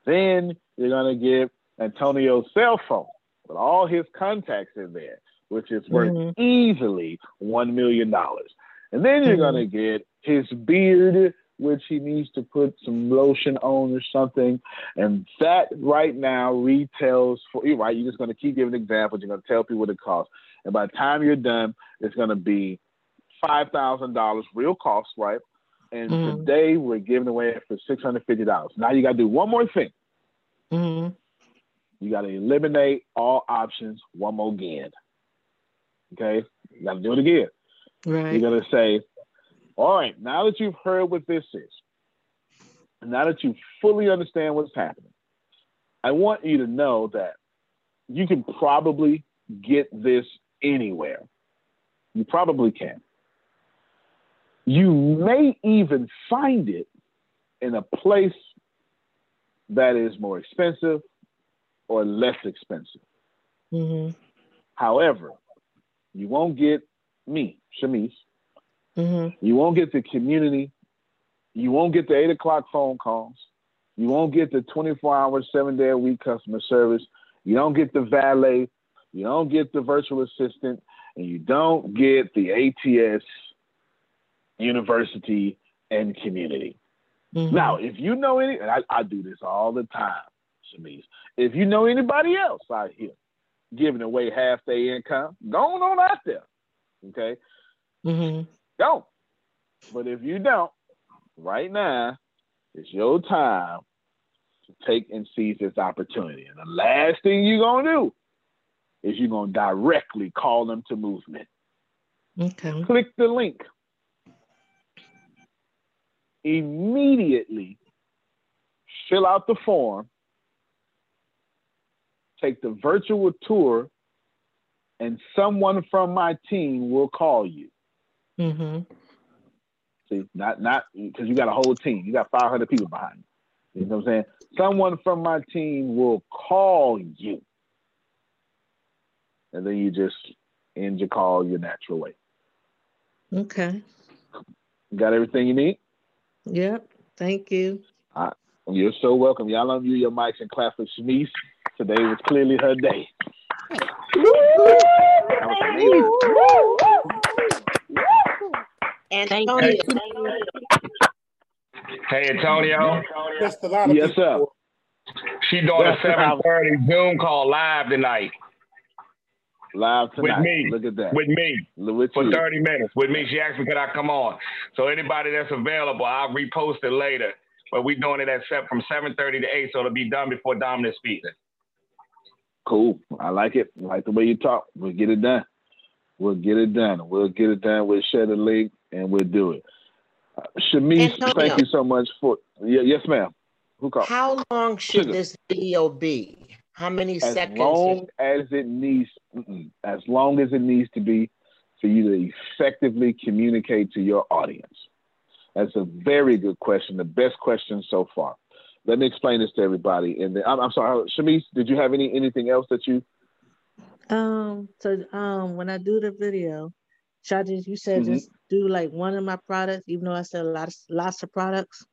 Then you're going to get Antonio's cell phone with all his contacts in there, which is worth mm-hmm. easily $1 million. And then you're mm-hmm. going to get his beard which he needs to put some lotion on or something. And that right now retails for you, right? You're just going to keep giving examples. You're going to tell people what it costs. And by the time you're done, it's going to be $5,000 real cost, right? And mm-hmm. today we're giving away it for $650. Now you got to do one more thing. Mm-hmm. You got to eliminate all options one more again. Okay? You got to do it again. Right. You're to say, all right, now that you've heard what this is, now that you fully understand what's happening, I want you to know that you can probably get this anywhere. You probably can. You may even find it in a place that is more expensive or less expensive. Mm-hmm. However, you won't get me, Shamice, Mm-hmm. You won't get the community. You won't get the eight o'clock phone calls. You won't get the 24 hour, seven day a week customer service. You don't get the valet. You don't get the virtual assistant. And you don't get the ATS university, and community. Mm-hmm. Now, if you know any, I, I, do this all the time, Shamiz. If you know anybody else out here giving away half their income, go on out there. Okay? Mm-hmm. Don't. But if you don't, right now, it's your time to take and seize this opportunity. And the last thing you're going to do is you're going to directly call them to movement. Okay. Click the link. Immediately fill out the form, take the virtual tour, and someone from my team will call you. Mm-hmm. See, not not because you got a whole team. You got 500 people behind you. You know what I'm saying? Someone from my team will call you, and then you just end your call your natural way. Okay. got everything you need? Yep. Thank you. Right. You're so welcome. Y'all unmute your mics and clap for Shanice. Today was clearly her day. That was amazing. Antonio. Hey, Antonio. Yes, sir. She doing a 7:30 Zoom call live tonight. Live tonight. With me. Look at that. With me. With for you. 30 minutes. With me. She asked me, could I come on? So anybody that's available, I'll repost it later. But we're doing it at set from 7:30 to 8, so it'll be done before Dominic speaks. Cool. I like it. I like the way you talk. We'll get it done. We'll get it done. We'll get it done. We'll share the link and we'll do it. Uh, Antonio. thank you so much for. Yeah, yes, ma'am. Who called? How long should Sugar. this video be? How many as seconds? long as it needs, as long as it needs to be, for you to effectively communicate to your audience. That's a very good question. The best question so far. Let me explain this to everybody. And I'm, I'm sorry, Shamice, did you have any anything else that you? Um. So um, when I do the video, should I just you said Mhm. just do like one of my products, even though I sell lots lots of products.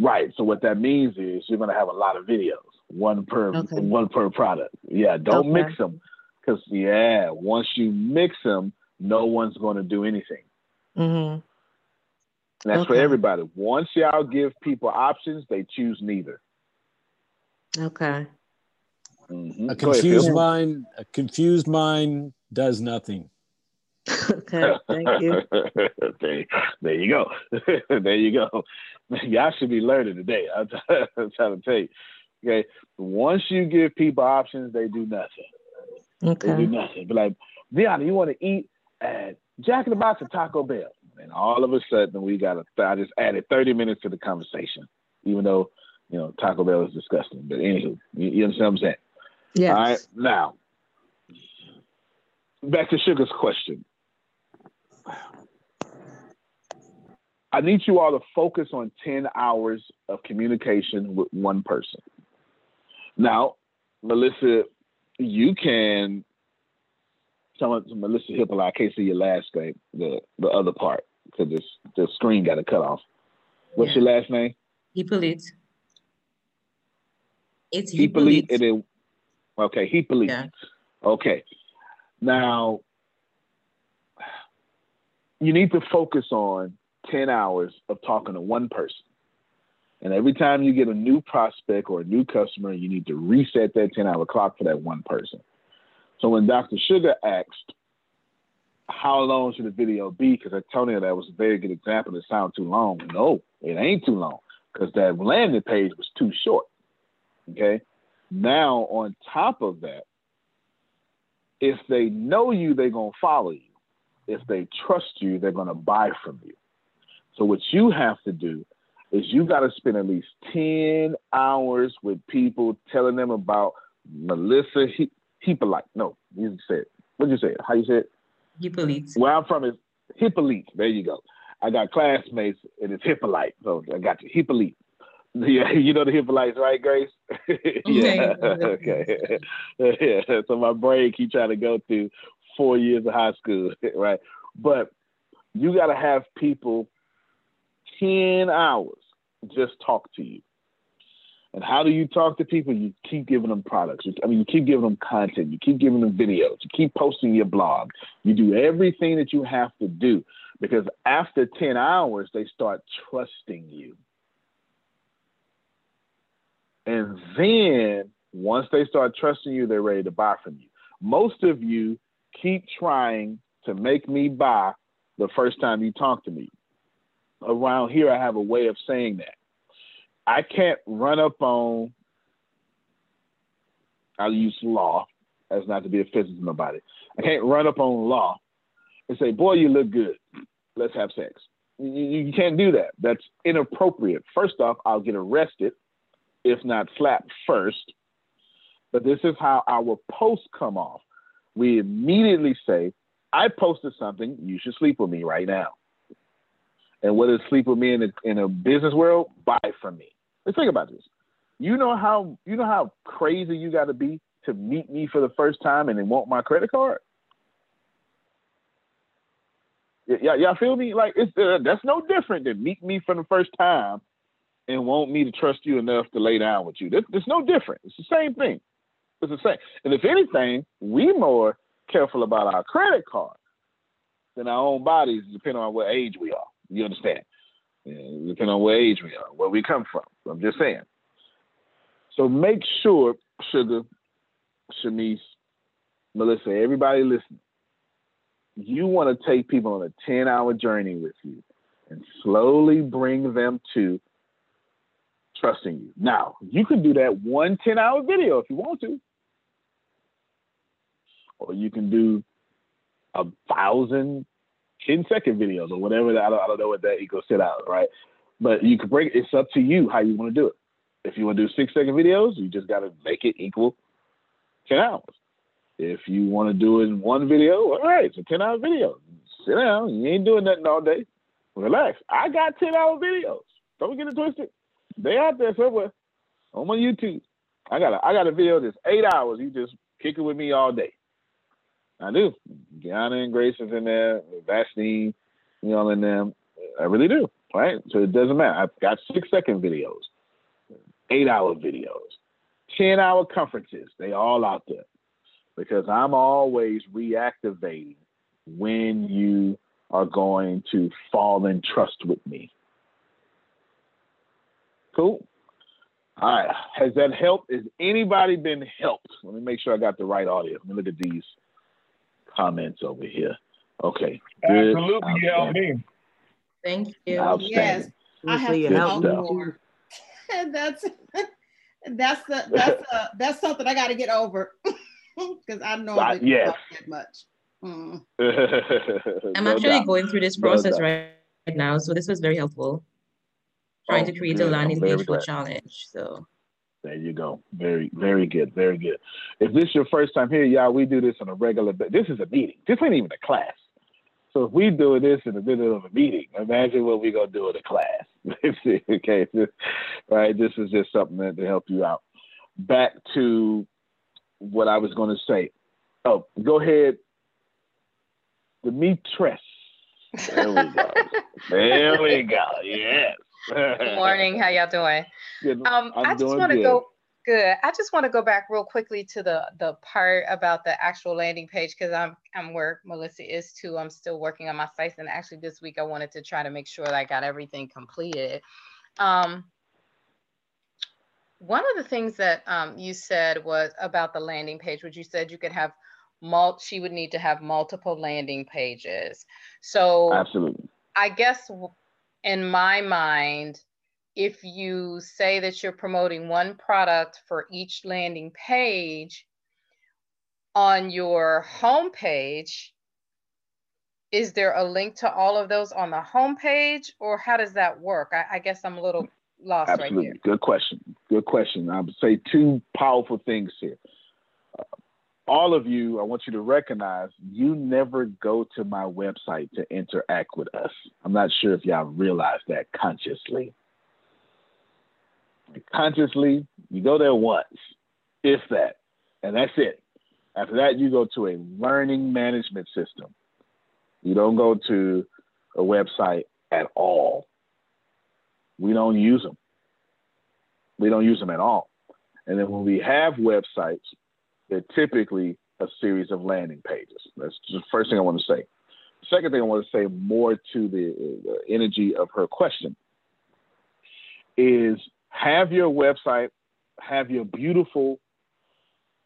Right. So what that means is you're going to have a lot of videos, one per Okay. one per product. Yeah. Don't Okay. mix them, because yeah, once you mix them, no one's going to do anything. Mm-hmm. And that's for everybody. Once y'all give people options, they choose neither. Okay. Mhm. A Go ahead, confused mind, a confused mind does nothing. Okay. Thank you. there, there you go. there you go. Y'all should be learning today. I'm, I'm trying to tell you. Okay. Once you give people options, they do nothing. Okay. They do nothing. Be like, Deanna, you want to eat at Jack in the Box or Taco Bell? And all of a sudden, we got a. I just added 30 minutes to the conversation, even though you know Taco Bell is disgusting. But anywho, you, you understand what I'm saying? Yes. All right. Now, back to Sugar's question. I need you all to focus on 10 hours of communication with one person. Now, Melissa, you can tell Melissa Hippolyte, I can't see your last name, the, the other part, because this the screen got to cut off. What's your last name? Hippolyte. It's Hippolyte. Hippolyte. Then, okay, Hippolyte. Yeah. Okay. Now, you need to focus on 10 hours of talking to one person. And every time you get a new prospect or a new customer, you need to reset that 10 hour clock for that one person. So when Dr. Sugar asked, how long should the video be? Because I told you that was a very good example. It sounded too long. No, it ain't too long because that landing page was too short. Okay. Now, on top of that, if they know you, they're going to follow you. If they trust you, they're going to buy from you. So, what you have to do is you got to spend at least 10 hours with people telling them about Melissa Hippolyte. No, you said, what you say? How you say it? Hippolyte. Where I'm from is Hippolyte. There you go. I got classmates and it's Hippolyte. So I got you. Hippolyte. Yeah, you know the Hippolytes, right, Grace? yeah. Okay. yeah. So my brain keep trying to go through four years of high school, right? But you got to have people 10 hours just talk to you. And how do you talk to people? You keep giving them products. I mean, you keep giving them content. You keep giving them videos. You keep posting your blog. You do everything that you have to do Because after 10 hours, they start trusting you. And then once they start trusting you, they're ready to buy from you. Most of you keep trying to make me buy the first time you talk to me. Around here, I have a way of saying that. I can't run up on, I'll use law as not to be offensive to nobody. I can't run up on law and say, boy, you look good. Let's have sex. You, you can't do that. That's inappropriate. First off, I'll get arrested, if not slapped first. But this is how our posts come off. We immediately say, I posted something, you should sleep with me right now. And what is sleep with me in in a business world? Buy from me. Let's think about this. You know how you know how crazy you got to be to meet me for the first time and then want my credit card? Y- y'all feel me? Like it's uh, that's no different than meet me for the first time and want me to trust you enough to lay down with you. There's no different. It's the same thing. It's the same. And if anything, we more careful about our credit card than our own bodies, depending on what age we are. You understand? Depending on what age we are, where we come from. I'm just saying. So make sure, Sugar, Shanice, Melissa, everybody listening, you want to take people on a 10 hour journey with you and slowly bring them to trusting you. Now, you can do that one 10 hour video if you want to. Or you can do a thousand 10 second videos or whatever. I don't, I don't know what that equals sit out, right? But you can break it's up to you how you want to do it. If you want to do six second videos, you just got to make it equal 10 hours. If you want to do it in one video, all right, it's a 10 hour video. Sit down. You ain't doing nothing all day. Relax. I got 10 hour videos. Don't get it twisted. They out there somewhere on my YouTube. I got a I got a video that's eight hours. You just kick it with me all day. I do. Gianna and Grace is in there, Vaseline, you know, in them. I really do. Right? So it doesn't matter. I've got six second videos, eight hour videos, 10 hour conferences. They all out there because I'm always reactivating when you are going to fall in trust with me. Cool. All right. Has that helped? Has anybody been helped? Let me make sure I got the right audio. Let me look at these comments over here. Okay. Good. Absolutely, you helped me. Thank you. Yes, I have to help more. that's that's the, that's uh, that's something I got to get over because I know Uh, I yes. talk that much. Mm. I'm No actually doubt. going through this process doubt. right, right now, so this was very helpful. Trying Oh, to create good. a I'm landing page for glad. challenge. So There you go. Very, very good. Very good. If this is your first time here, y'all, we do this on a regular. ba- This is a meeting. This ain't even a class. So if we do this in the middle of a meeting, imagine what we're gonna do in a class. okay, right? This is just something that to help you out. Back to what I was going to say. Oh, go ahead. Demetress. There we go. there we go. Yes. Good morning. How y'all doing? Good. Um, I'm I just want to go good. I just want to go back real quickly to the the part about the actual landing page because I'm I'm where Melissa is too. I'm still working on my sites, and actually this week I wanted to try to make sure that I got everything completed. Um, one of the things that um, you said was about the landing page, which you said you could have mul- she would need to have multiple landing pages. So Absolutely. I guess in my mind, if you say that you're promoting one product for each landing page on your homepage, is there a link to all of those on the homepage or how does that work? I, I guess I'm a little lost right Absolutely. here. Good question. Good question. I would say two powerful things here. All of you, I want you to recognize you never go to my website to interact with us. I'm not sure if y'all realize that consciously. Consciously, you go there once, if that, and that's it. After that, you go to a learning management system. You don't go to a website at all. We don't use them. We don't use them at all. And then when we have websites, they're typically a series of landing pages. That's the first thing I want to say. second thing I want to say more to the, the energy of her question is have your website, have your beautiful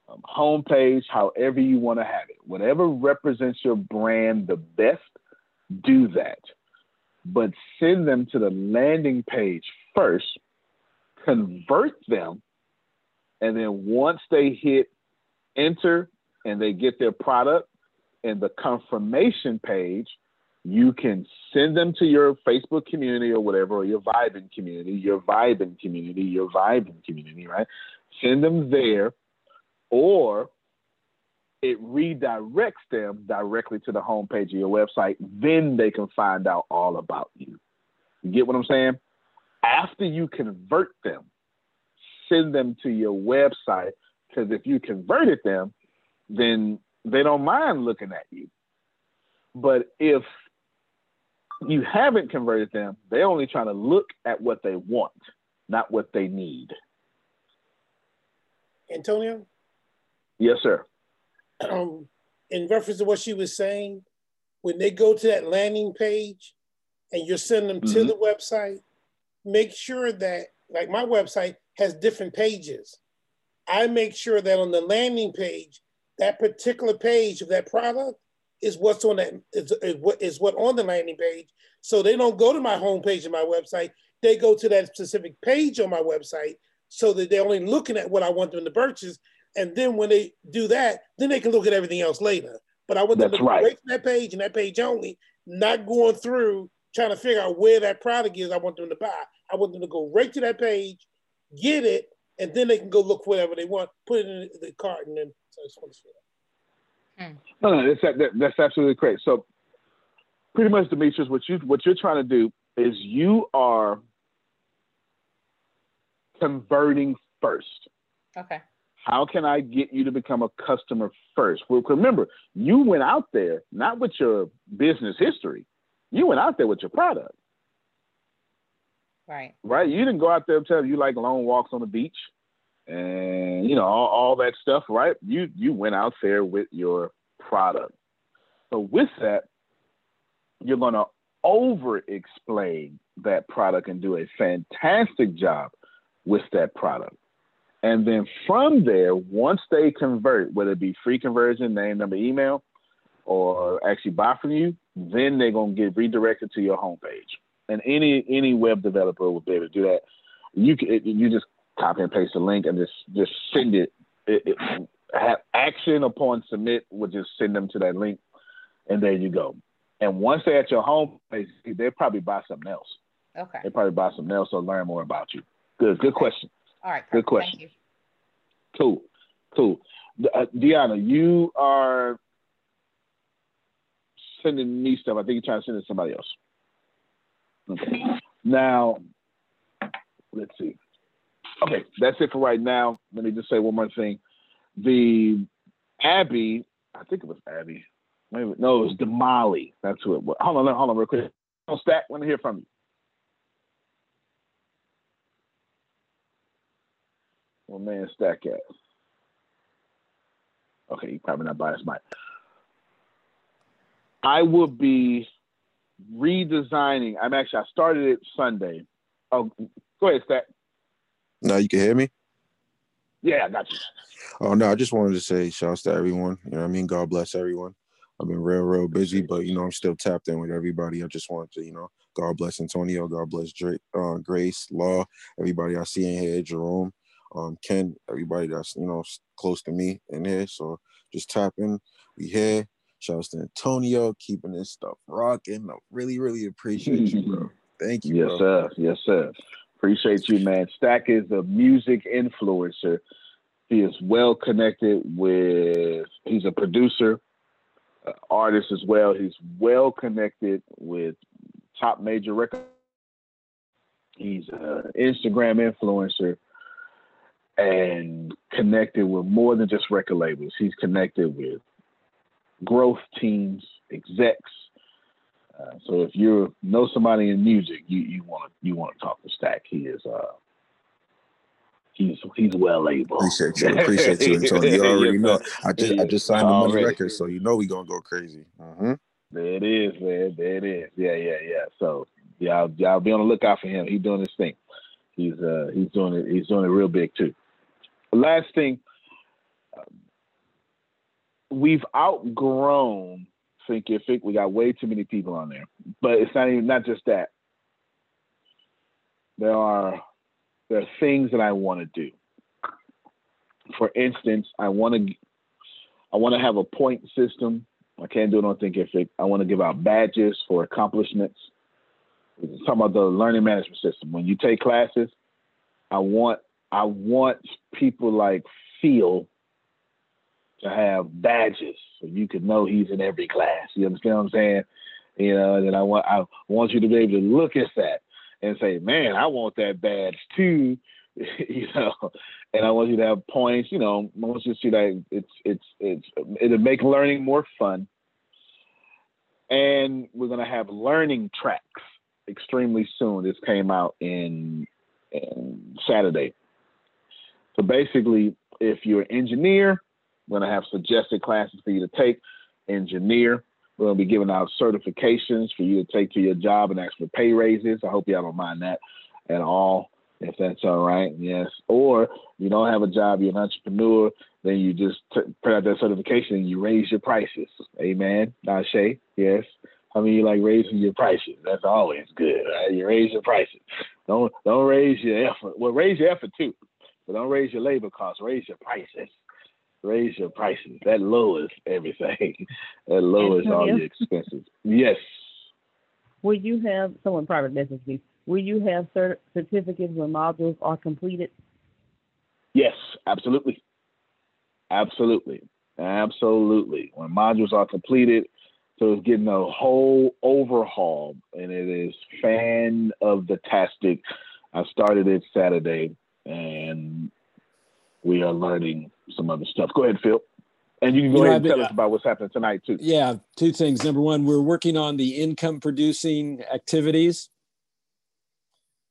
um, homepage, however you want to have it. Whatever represents your brand the best, do that. But send them to the landing page first, convert them, and then once they hit enter and they get their product and the confirmation page, you can send them to your Facebook community or whatever, or your Vibing community, your Vibing community, your Vibing community, right? Send them there, or it redirects them directly to the homepage of your website. Then they can find out all about you. You get what I'm saying? After you convert them, send them to your website because if you converted them, then they don't mind looking at you. But if you haven't converted them, they're only trying to look at what they want, not what they need. Antonio? Yes, sir. Um, in reference to what she was saying, when they go to that landing page and you're sending them mm-hmm. to the website, make sure that, like my website has different pages. I make sure that on the landing page, that particular page of that product is what's on that is, is what is what on the landing page. So they don't go to my homepage of my website. They go to that specific page on my website so that they're only looking at what I want them to purchase. And then when they do that, then they can look at everything else later. But I want them to go right to that page and that page only, not going through trying to figure out where that product is I want them to buy. I want them to go right to that page, get it, and then they can go look whatever they want, put it in the cart, and then so I just want to say that. Hmm. No, no, that's, that, that's absolutely correct. So, pretty much, Demetrius, what you what you're trying to do is you are converting first. Okay. How can I get you to become a customer first? Well, remember, you went out there not with your business history. You went out there with your product. Right. Right. You didn't go out there and tell you like long walks on the beach and you know all, all that stuff, right? You you went out there with your product. So with that, you're gonna over explain that product and do a fantastic job with that product. And then from there, once they convert, whether it be free conversion, name, number, email, or actually buy from you, then they're gonna get redirected to your homepage. And any any web developer will be able to do that. You can, you just copy and paste the link and just just send it. it, it have action upon submit would just send them to that link, and there you go. And once they're at your home page, they'll probably buy something else. Okay. They probably buy something else or learn more about you. Good, good question. All right. Good question. Thank you. Cool, cool. Uh, Deanna, you are sending me stuff. I think you're trying to send it to somebody else. Now, let's see. Okay, that's it for right now. Let me just say one more thing. The Abby, I think it was Abby. Maybe, no, it was Damali. That's who it was. Hold on, hold on, real quick. Stack, want to hear from you. Well, man, Stack at? Okay, you probably not his mic. I will be redesigning. I'm actually I started it Sunday. Oh, go ahead, Stack. Now you can hear me. Yeah, I got you. Oh no, I just wanted to say shouts to everyone. You know what I mean? God bless everyone. I've been real, real busy, but you know, I'm still tapped in with everybody. I just wanted to, you know, God bless Antonio, God bless Drake, uh, Grace, Law, everybody I see in here, Jerome, um, Ken, everybody that's, you know, close to me in here. So just tap in. We here. To Antonio, keeping this stuff rocking. I really, really appreciate you, bro. Thank you. Yes, bro. sir. Yes, sir. Appreciate you, man. Stack is a music influencer. He is well connected with, he's a producer, uh, artist as well. He's well connected with top major records. He's an Instagram influencer and connected with more than just record labels. He's connected with growth teams, execs, uh, so if you know somebody in music, you you want to you want to talk to Stack. He is uh he's he's well able. Appreciate you, appreciate you, Antonio. You already know. I just I just signed the money record, so you know we gonna go crazy. Mm-hmm. There it is, man. There it is. Yeah, yeah, yeah. So y'all, y'all be on the lookout for him. He's doing his thing. He's uh he's doing it. He's doing it real big too. Last thing, we've outgrown Thinkific. We got way too many people on there, but it's not even not just that. There are there are things that I want to do. For instance, I want to I want to have a point system. I can't do it on Thinkific. I want to give out badges for accomplishments. talking about the learning management system. When you take classes, I want I want people like feel to have badges so you can know he's in every class. You understand what I'm saying? You know, and I want I want you to be able to look at that and say, Man, I want that badge too. you know, and I want you to have points. You know, I want you to see that it's it's it's it'll make learning more fun. And we're gonna have learning tracks extremely soon. This came out in, in Saturday. So basically, if you're an engineer, we're gonna have suggested classes for you to take. Engineer, we're gonna be giving out certifications for you to take to your job and ask for pay raises. I hope y'all don't mind that at all if that's all right. Yes. Or you don't have a job, you're an entrepreneur, then you just t- put out that certification and you raise your prices. Amen. Nashe, yes. I mean, you like raising your prices. That's always good. Right? You raise your prices. Don't don't raise your effort. Well, raise your effort too, but don't raise your labor costs. Raise your prices. Raise your prices. That lowers everything. that lowers Antonio? all your expenses. Yes. Will you have someone private message me? Will you have cert- certificates when modules are completed? Yes, absolutely. Absolutely. Absolutely. When modules are completed, so it's getting a whole overhaul, and it is fan of the tastic. I started it Saturday, and we are learning some other stuff. Go ahead, Phil. And you can go you ahead and tell us about what's happening tonight, too. Yeah, two things. Number one, we're working on the income producing activities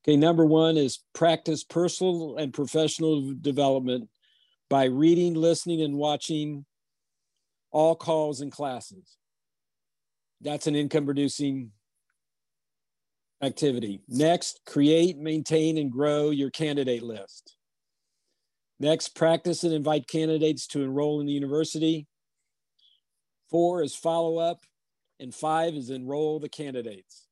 Okay, number one is practice personal and professional development by reading, listening, and watching all calls and classes. That's an income producing activity. Next, create, maintain, and grow your candidate list. Next, practice and invite candidates to enroll in the university. Four is follow up, and five is enroll the candidates.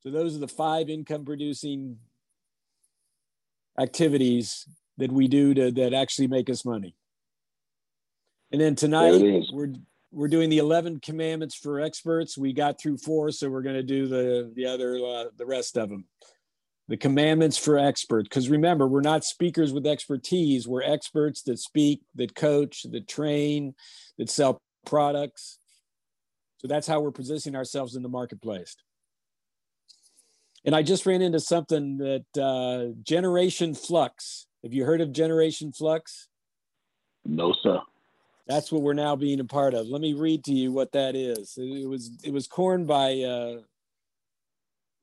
So those are the five income producing activities that we do to, that actually make us money. And then tonight we're we're doing the 11 commandments for experts. We got through four, so we're going to do the the other uh, the rest of them. The commandments for experts because remember, we're not speakers with expertise. We're experts that speak, that coach, that train, that sell products. So that's how we're positioning ourselves in the marketplace. And I just ran into something that uh, Generation Flux. Have you heard of Generation Flux? No, sir. That's what we're now being a part of. Let me read to you what that is. It was it was coined by uh,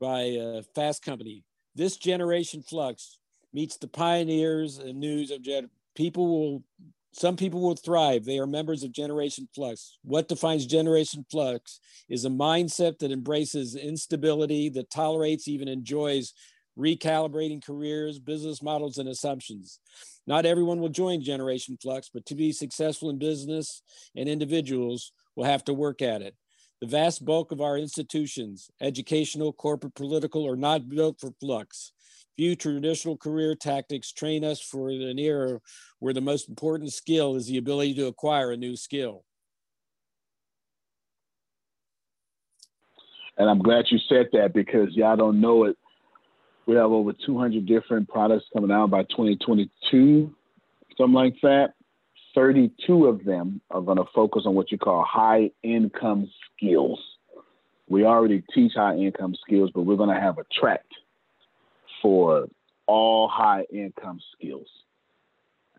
by uh, Fast Company. This Generation Flux meets the pioneers and news of gen- people will some people will thrive. They are members of Generation Flux. What defines Generation Flux is a mindset that embraces instability, that tolerates, even enjoys recalibrating careers, business models, and assumptions. Not everyone will join Generation Flux, but to be successful in business and individuals will have to work at it. The vast bulk of our institutions, educational, corporate, political, are not built for flux. Few traditional career tactics train us for an era where the most important skill is the ability to acquire a new skill. And I'm glad you said that because y'all don't know it. We have over 200 different products coming out by 2022, something like that. 32 of them are going to focus on what you call high income skills. We already teach high income skills, but we're going to have a track for all high income skills.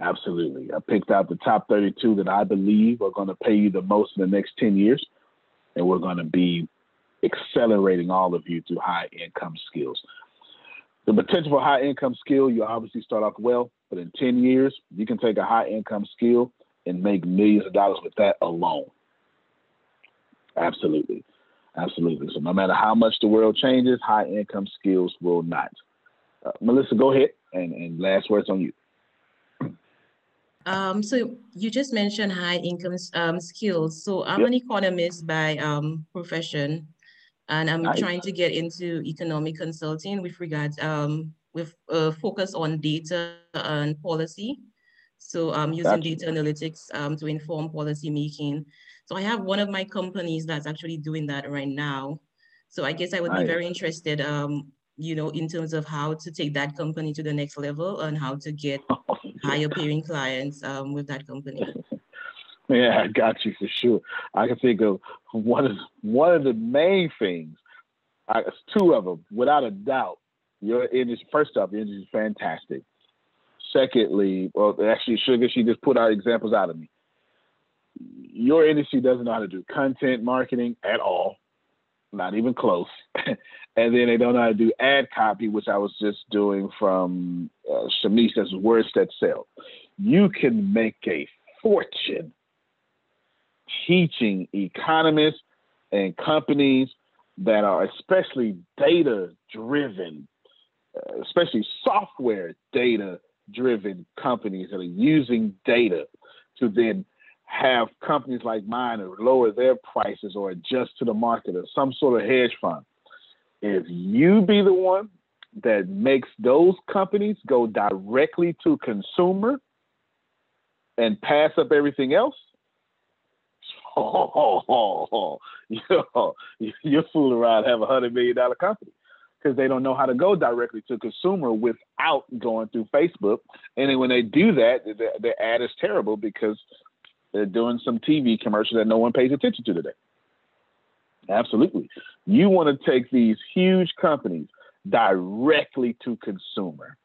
Absolutely. I picked out the top 32 that I believe are going to pay you the most in the next 10 years. And we're going to be accelerating all of you to high income skills. The potential for high income skill, you obviously start off well, but in 10 years, you can take a high income skill and make millions of dollars with that alone. Absolutely. Absolutely. So no matter how much the world changes, high income skills will not. Uh, Melissa, go ahead and, and last words on you. Um, so you just mentioned high income um, skills. So I'm yep. an economist by um, profession, and I'm nice. trying to get into economic consulting with regards um, with a uh, focus on data and policy. So I'm using gotcha. data analytics um, to inform policy making. So I have one of my companies that's actually doing that right now. So I guess I would nice. be very interested, um, you know, in terms of how to take that company to the next level and how to get higher paying clients um, with that company. Yeah, I got you for sure. I can think of one of one of the main things. I, two of them, without a doubt. Your industry, first off, your industry is fantastic. Secondly, well, actually, Sugar, she just put out examples out of me. Your industry doesn't know how to do content marketing at all, not even close. and then they don't know how to do ad copy, which I was just doing from uh, as words that sell. You can make a fortune teaching economists and companies that are especially data driven, uh, especially software data driven companies that are using data to then have companies like mine or lower their prices or adjust to the market or some sort of hedge fund. If you be the one that makes those companies go directly to consumer and pass up everything else, oh, you, you're fooling around have a hundred million dollar company because they don't know how to go directly to consumer without going through Facebook. And then when they do that, the, the ad is terrible because they're doing some TV commercial that no one pays attention to today. Absolutely. You want to take these huge companies directly to consumer.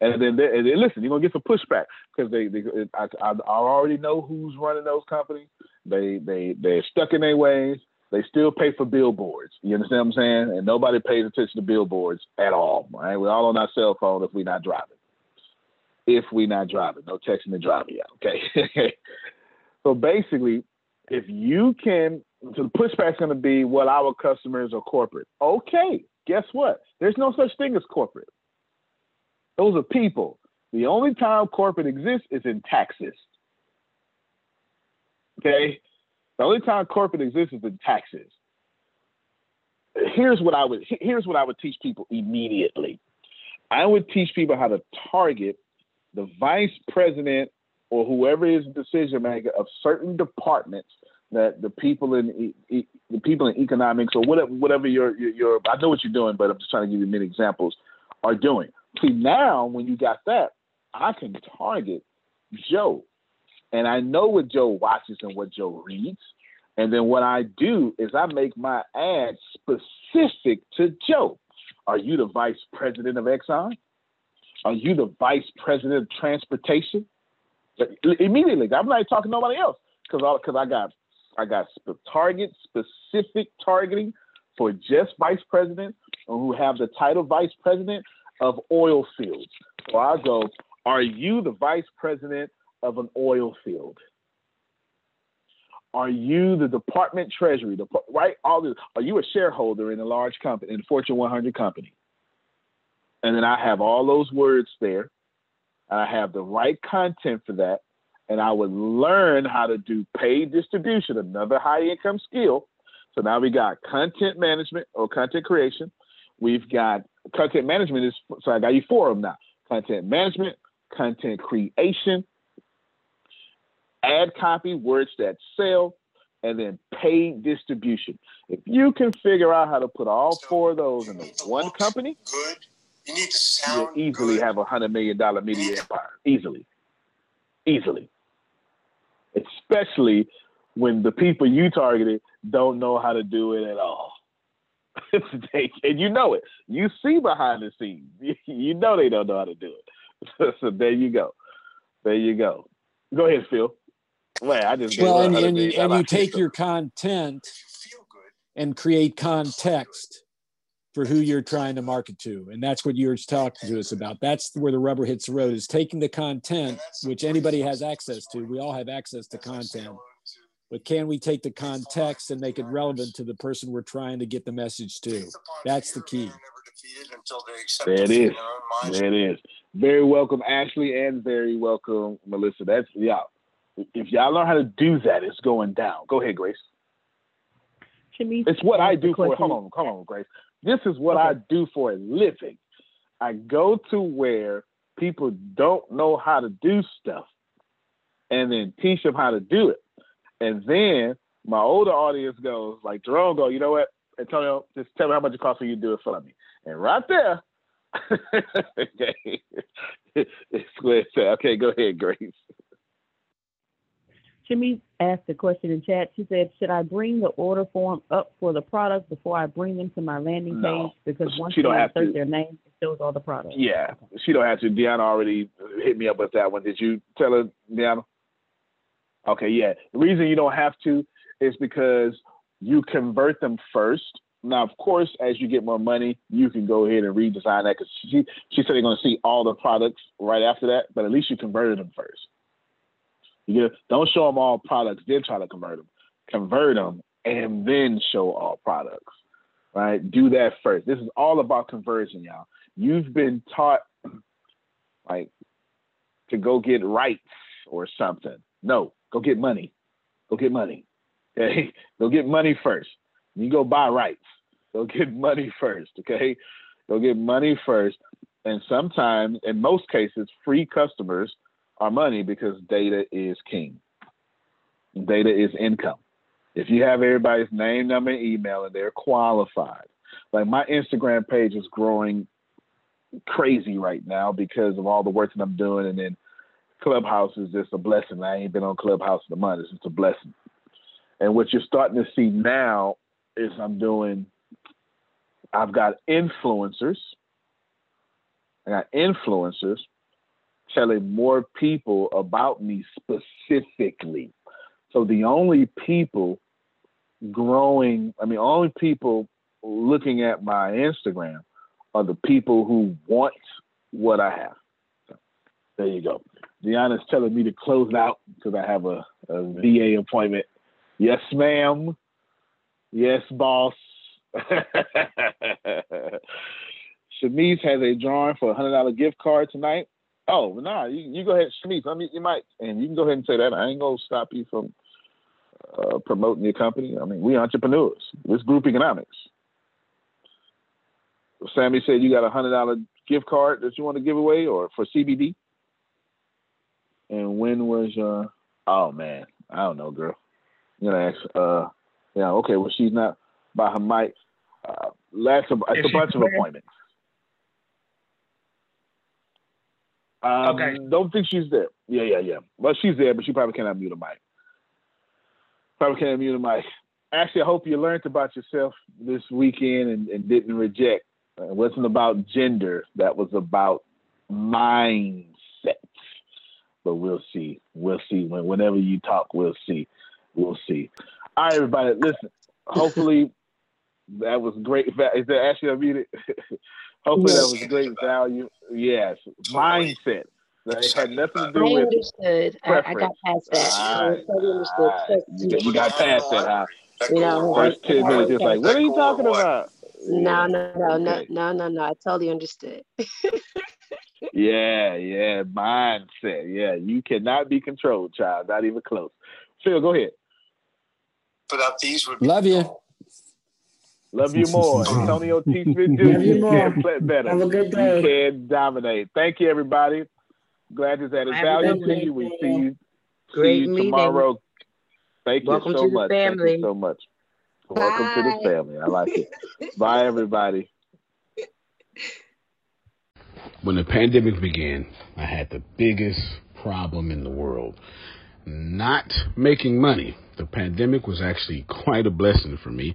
And then, and then listen, you're gonna get some pushback because they, they I, I, already know who's running those companies. They they they're stuck in their ways. They still pay for billboards. You understand what I'm saying? And nobody pays attention to billboards at all. Right? We're all on our cell phone if we're not driving. If we're not driving, no texting and driving. Okay. so basically, if you can, so the pushback's going to be, well, our customers are corporate. Okay. Guess what? There's no such thing as corporate. Those are people. The only time corporate exists is in taxes. Okay? The only time corporate exists is in taxes. Here's what I would here's what I would teach people immediately. I would teach people how to target the vice president or whoever is decision maker of certain departments that the people in the people in economics or whatever whatever your, your your I know what you're doing, but I'm just trying to give you many examples are doing. See now when you got that, I can target Joe and I know what Joe watches and what Joe reads. And then what I do is I make my ad specific to Joe. Are you the vice president of Exxon? Are you the vice president of transportation? Immediately, I'm not talking to nobody else because because I got I got target specific targeting for just vice president who have the title vice president of oil fields. So I go, are you the vice president of an oil field? Are you the department treasury, right? All this. Are you a shareholder in a large company, in a Fortune 100 company? And then I have all those words there, and I have the right content for that, and I would learn how to do paid distribution, another high income skill. So now we got content management or content creation. We've got content management is so I got you four of them now. Content management, content creation, ad copy, words that sell, and then paid distribution. If you can figure out how to put all four of those in one company, good. You need to sound you easily good. have a hundred million dollar media empire. Easily. Easily. Especially when the people you targeted don't know how to do it at all. and you know it. You see behind the scenes. You know they don't know how to do it. so there you go. There you go. Go ahead, Phil. Well, I just well, and, and, you, and you take your content and create context for who you're trying to market to, and that's what you're talking to us about. That's where the rubber hits the road: is taking the content, which anybody has access to. We all have access to content, but can we take the context and make it relevant to the person we're trying to get the message to? That's the key. There it is. There it is. Very welcome, Ashley, and very welcome, Melissa. That's y'all. If y'all learn how to do that, it's going down. Go ahead, Grace. Shamice, it's what uh, I do for. Hold on, hold on, Grace. This is what okay. I do for a living. I go to where people don't know how to do stuff and then teach them how to do it. And then my older audience goes, like Jerome go, you know what, Antonio, just tell me how much it costs for you to do it for me. And right there, okay, it's okay, go ahead, Grace. Jimmy asked a question in chat. She said, "Should I bring the order form up for the product before I bring them to my landing no. page? Because once she they don't have insert to. their name, it shows all the products." Yeah, she don't have to. Deanna already hit me up with that one. Did you tell her, Deanna? Okay, yeah. The reason you don't have to is because you convert them first. Now, of course, as you get more money, you can go ahead and redesign that because she she said they're going to see all the products right after that. But at least you converted them first. You don't show them all products, then try to convert them. Convert them and then show all products. Right? Do that first. This is all about conversion, y'all. You've been taught like to go get rights or something. No, go get money. Go get money. Okay? Go get money first. You go buy rights. Go get money first. Okay? Go get money first. And sometimes, in most cases, free customers are money because data is king. Data is income. If you have everybody's name, number, and email, and they're qualified, like my Instagram page is growing crazy right now because of all the work that I'm doing, and then Clubhouse is just a blessing. I ain't been on Clubhouse in a month. It's just a blessing. And what you're starting to see now is I'm doing, I've got influencers. I got influencers telling more people about me specifically. So the only people growing, I mean, only people looking at my Instagram are the people who want what I have. So there you go. Deanna's telling me to close out because I have a, a VA appointment. Yes, ma'am. Yes, boss. Shamice has a drawing for a hundred dollar gift card tonight. Oh, nah, you, you go ahead, Shanice. I mean, you might, and you can go ahead and say that. I ain't gonna stop you from uh, promoting your company. I mean, we entrepreneurs. This group economics. Sammy said you got a hundred dollar gift card that you want to give away, or for CBD. And when was your? Oh man, I don't know, girl. You gonna ask. Uh, yeah, okay. Well, she's not by her mic. Uh, last, it's a bunch of appointments. Um, okay. Don't think she's there. Yeah, yeah, yeah. Well, she's there, but she probably can't mute a mic. Probably can't mute a mic. Actually, I hope you learned about yourself this weekend and, and didn't reject. It wasn't about gender. That was about mindset. But we'll see. We'll see. When, whenever you talk, we'll see. We'll see. All right, everybody. Listen. Hopefully, that was great. Is that actually unmuted? Hopefully, that was great value. Yes, mindset. That had nothing to do I with understood. I, I got past that. I Right. totally understood. Trust You got, you got past that, huh? You know, First I- ten minutes, just like, what are you talking about? No, no, no, no, no, no, no. I totally understood. Yeah, yeah, mindset. Yeah, you cannot be controlled, child. Not even close. Phil, go ahead. Put out these would Love you. Love you more. Antonio T. Smith Jr. You You can't play better. Have a good day. You can dominate. Thank you, everybody. Glad this added Have a value good to day. you. We see you, Great see you meeting. tomorrow. Thank Welcome you so to the much. Thank family. you so much. Welcome to the family. I like it. Bye, everybody. When the pandemic began, I had the biggest problem in the world not making money. The pandemic was actually quite a blessing for me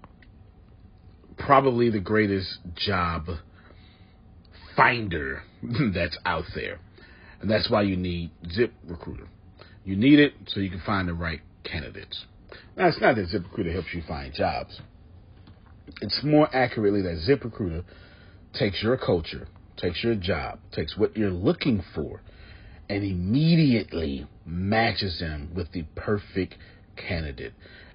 probably the greatest job finder that's out there. And that's why you need ZipRecruiter. You need it so you can find the right candidates. Now, it's not that ZipRecruiter helps you find jobs. It's more accurately that ZipRecruiter takes your culture, takes your job, takes what you're looking for, and immediately matches them with the perfect candidate.